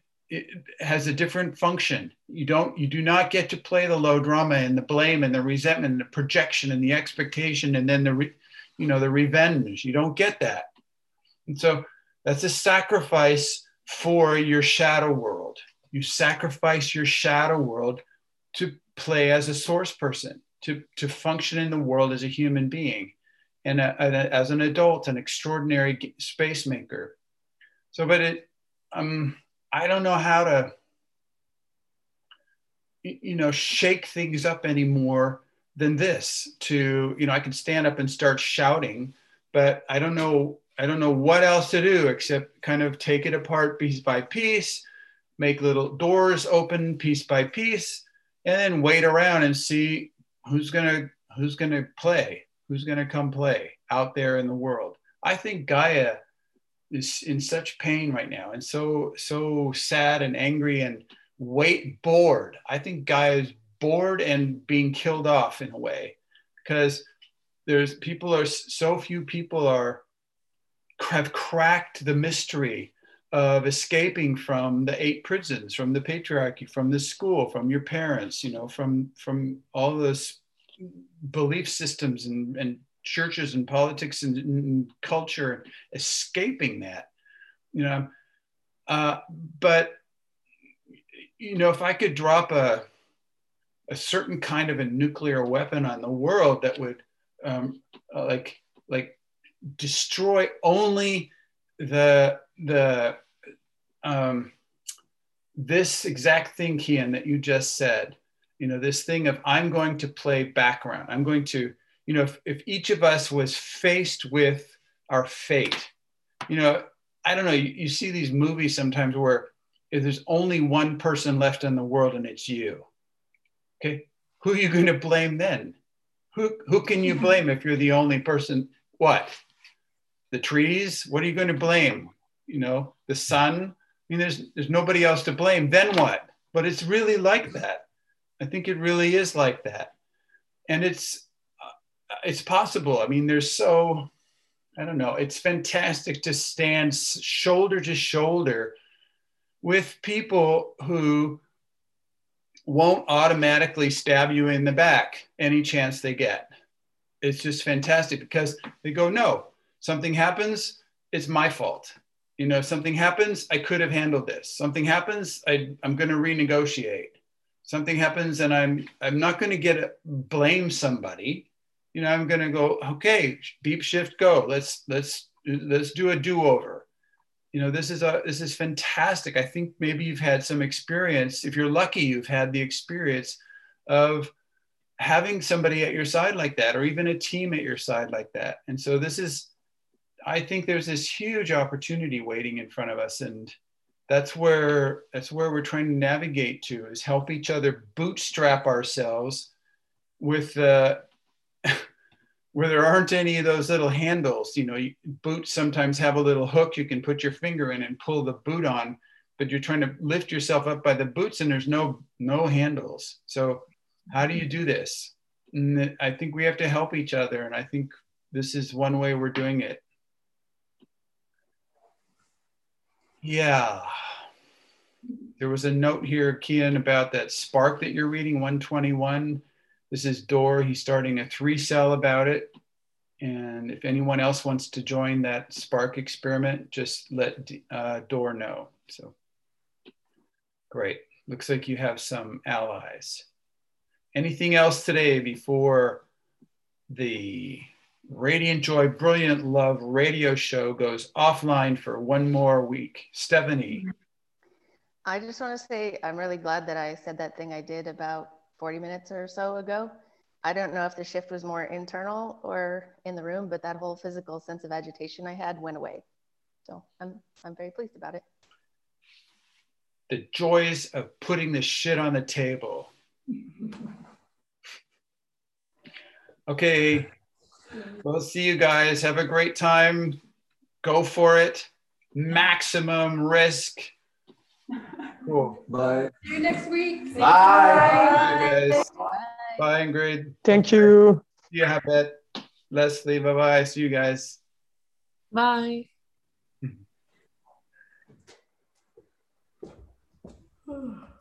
has a different function. You don't, you do not get to play the low drama and the blame and the resentment and the projection and the expectation and then the, re, you know, the revenge. You don't get that. And so that's a sacrifice for your shadow world. You sacrifice your shadow world to play as a source person, to, to function in the world as a human being and a, a, as an adult, an extraordinary space maker. So, but it, um, I don't know how to, you know, shake things up anymore than this. To, you know, I can stand up and start shouting, but I don't know, I don't know what else to do except kind of take it apart piece by piece, make little doors open piece by piece, and then wait around and see who's gonna who's gonna play, who's gonna come play out there in the world. I think Gaia is in such pain right now and so so sad and angry and wait bored i think Gaia is bored and being killed off in a way because there's people are so few people are have cracked the mystery of escaping from the eight prisons from the patriarchy from the school from your parents you know from from all those belief systems and, and churches and politics and, and culture escaping that you know. Uh, but you know, if I could drop a a certain kind of a nuclear weapon on the world that would um, like like destroy only the the um, this exact thing, Kian, that you just said. You know, this thing of I'm going to play background. I'm going to, you know, if, if each of us was faced with our fate, you know, I don't know, you, you see these movies sometimes where if there's only one person left in the world and it's you, okay, who are you going to blame then? Who, who can you blame if you're the only person? What? The trees? What are you going to blame? You know, the sun? I mean, there's, there's nobody else to blame. Then what? But it's really like that. I think it really is like that. And it's, uh, it's possible. I mean, there's so, I don't know, it's fantastic to stand shoulder to shoulder with people who won't automatically stab you in the back any chance they get. It's just fantastic because they go, no, something happens, it's my fault. You know, something happens, I could have handled this. Something happens, I, I'm going to renegotiate. Something happens, and I'm I'm not going to get blame somebody. You know, I'm going to go, okay, beep shift go. Let's let's let's do a do over you know this is a this is fantastic i think maybe you've had some experience if you're lucky you've had the experience of having somebody at your side like that or even a team at your side like that and so this is i think there's this huge opportunity waiting in front of us and that's where that's where we're trying to navigate to is help each other bootstrap ourselves with the uh, where there aren't any of those little handles. You know, you, boots sometimes have a little hook you can put your finger in and pull the boot on, but you're trying to lift yourself up by the boots and there's no no handles. So how do you do this? And I think we have to help each other, and I think this is one way we're doing it. Yeah. There was a note here, Kian, about that spark that you're reading, 121 this is Dor. He's starting a three cell about it. And if anyone else wants to join that Spark experiment, just let uh, Dor know. So great. Looks like you have some allies. Anything else today before the Radiant Joy, Brilliant Love radio show goes offline for one more week? Stephanie. I just want to say I'm really glad that I said that thing I did about 40 minutes or so ago. I don't know if the shift was more internal or in the room, but that whole physical sense of agitation I had went away. So I'm, I'm very pleased about it. The joys of putting the shit on the table. Okay, we'll see you guys. Have a great time. Go for it. Maximum risk Cool. Bye. See you next week. Bye. Bye, guys. Bye, Ingrid. Thank you. You have it. Leslie, bye bye. See you guys. Bye.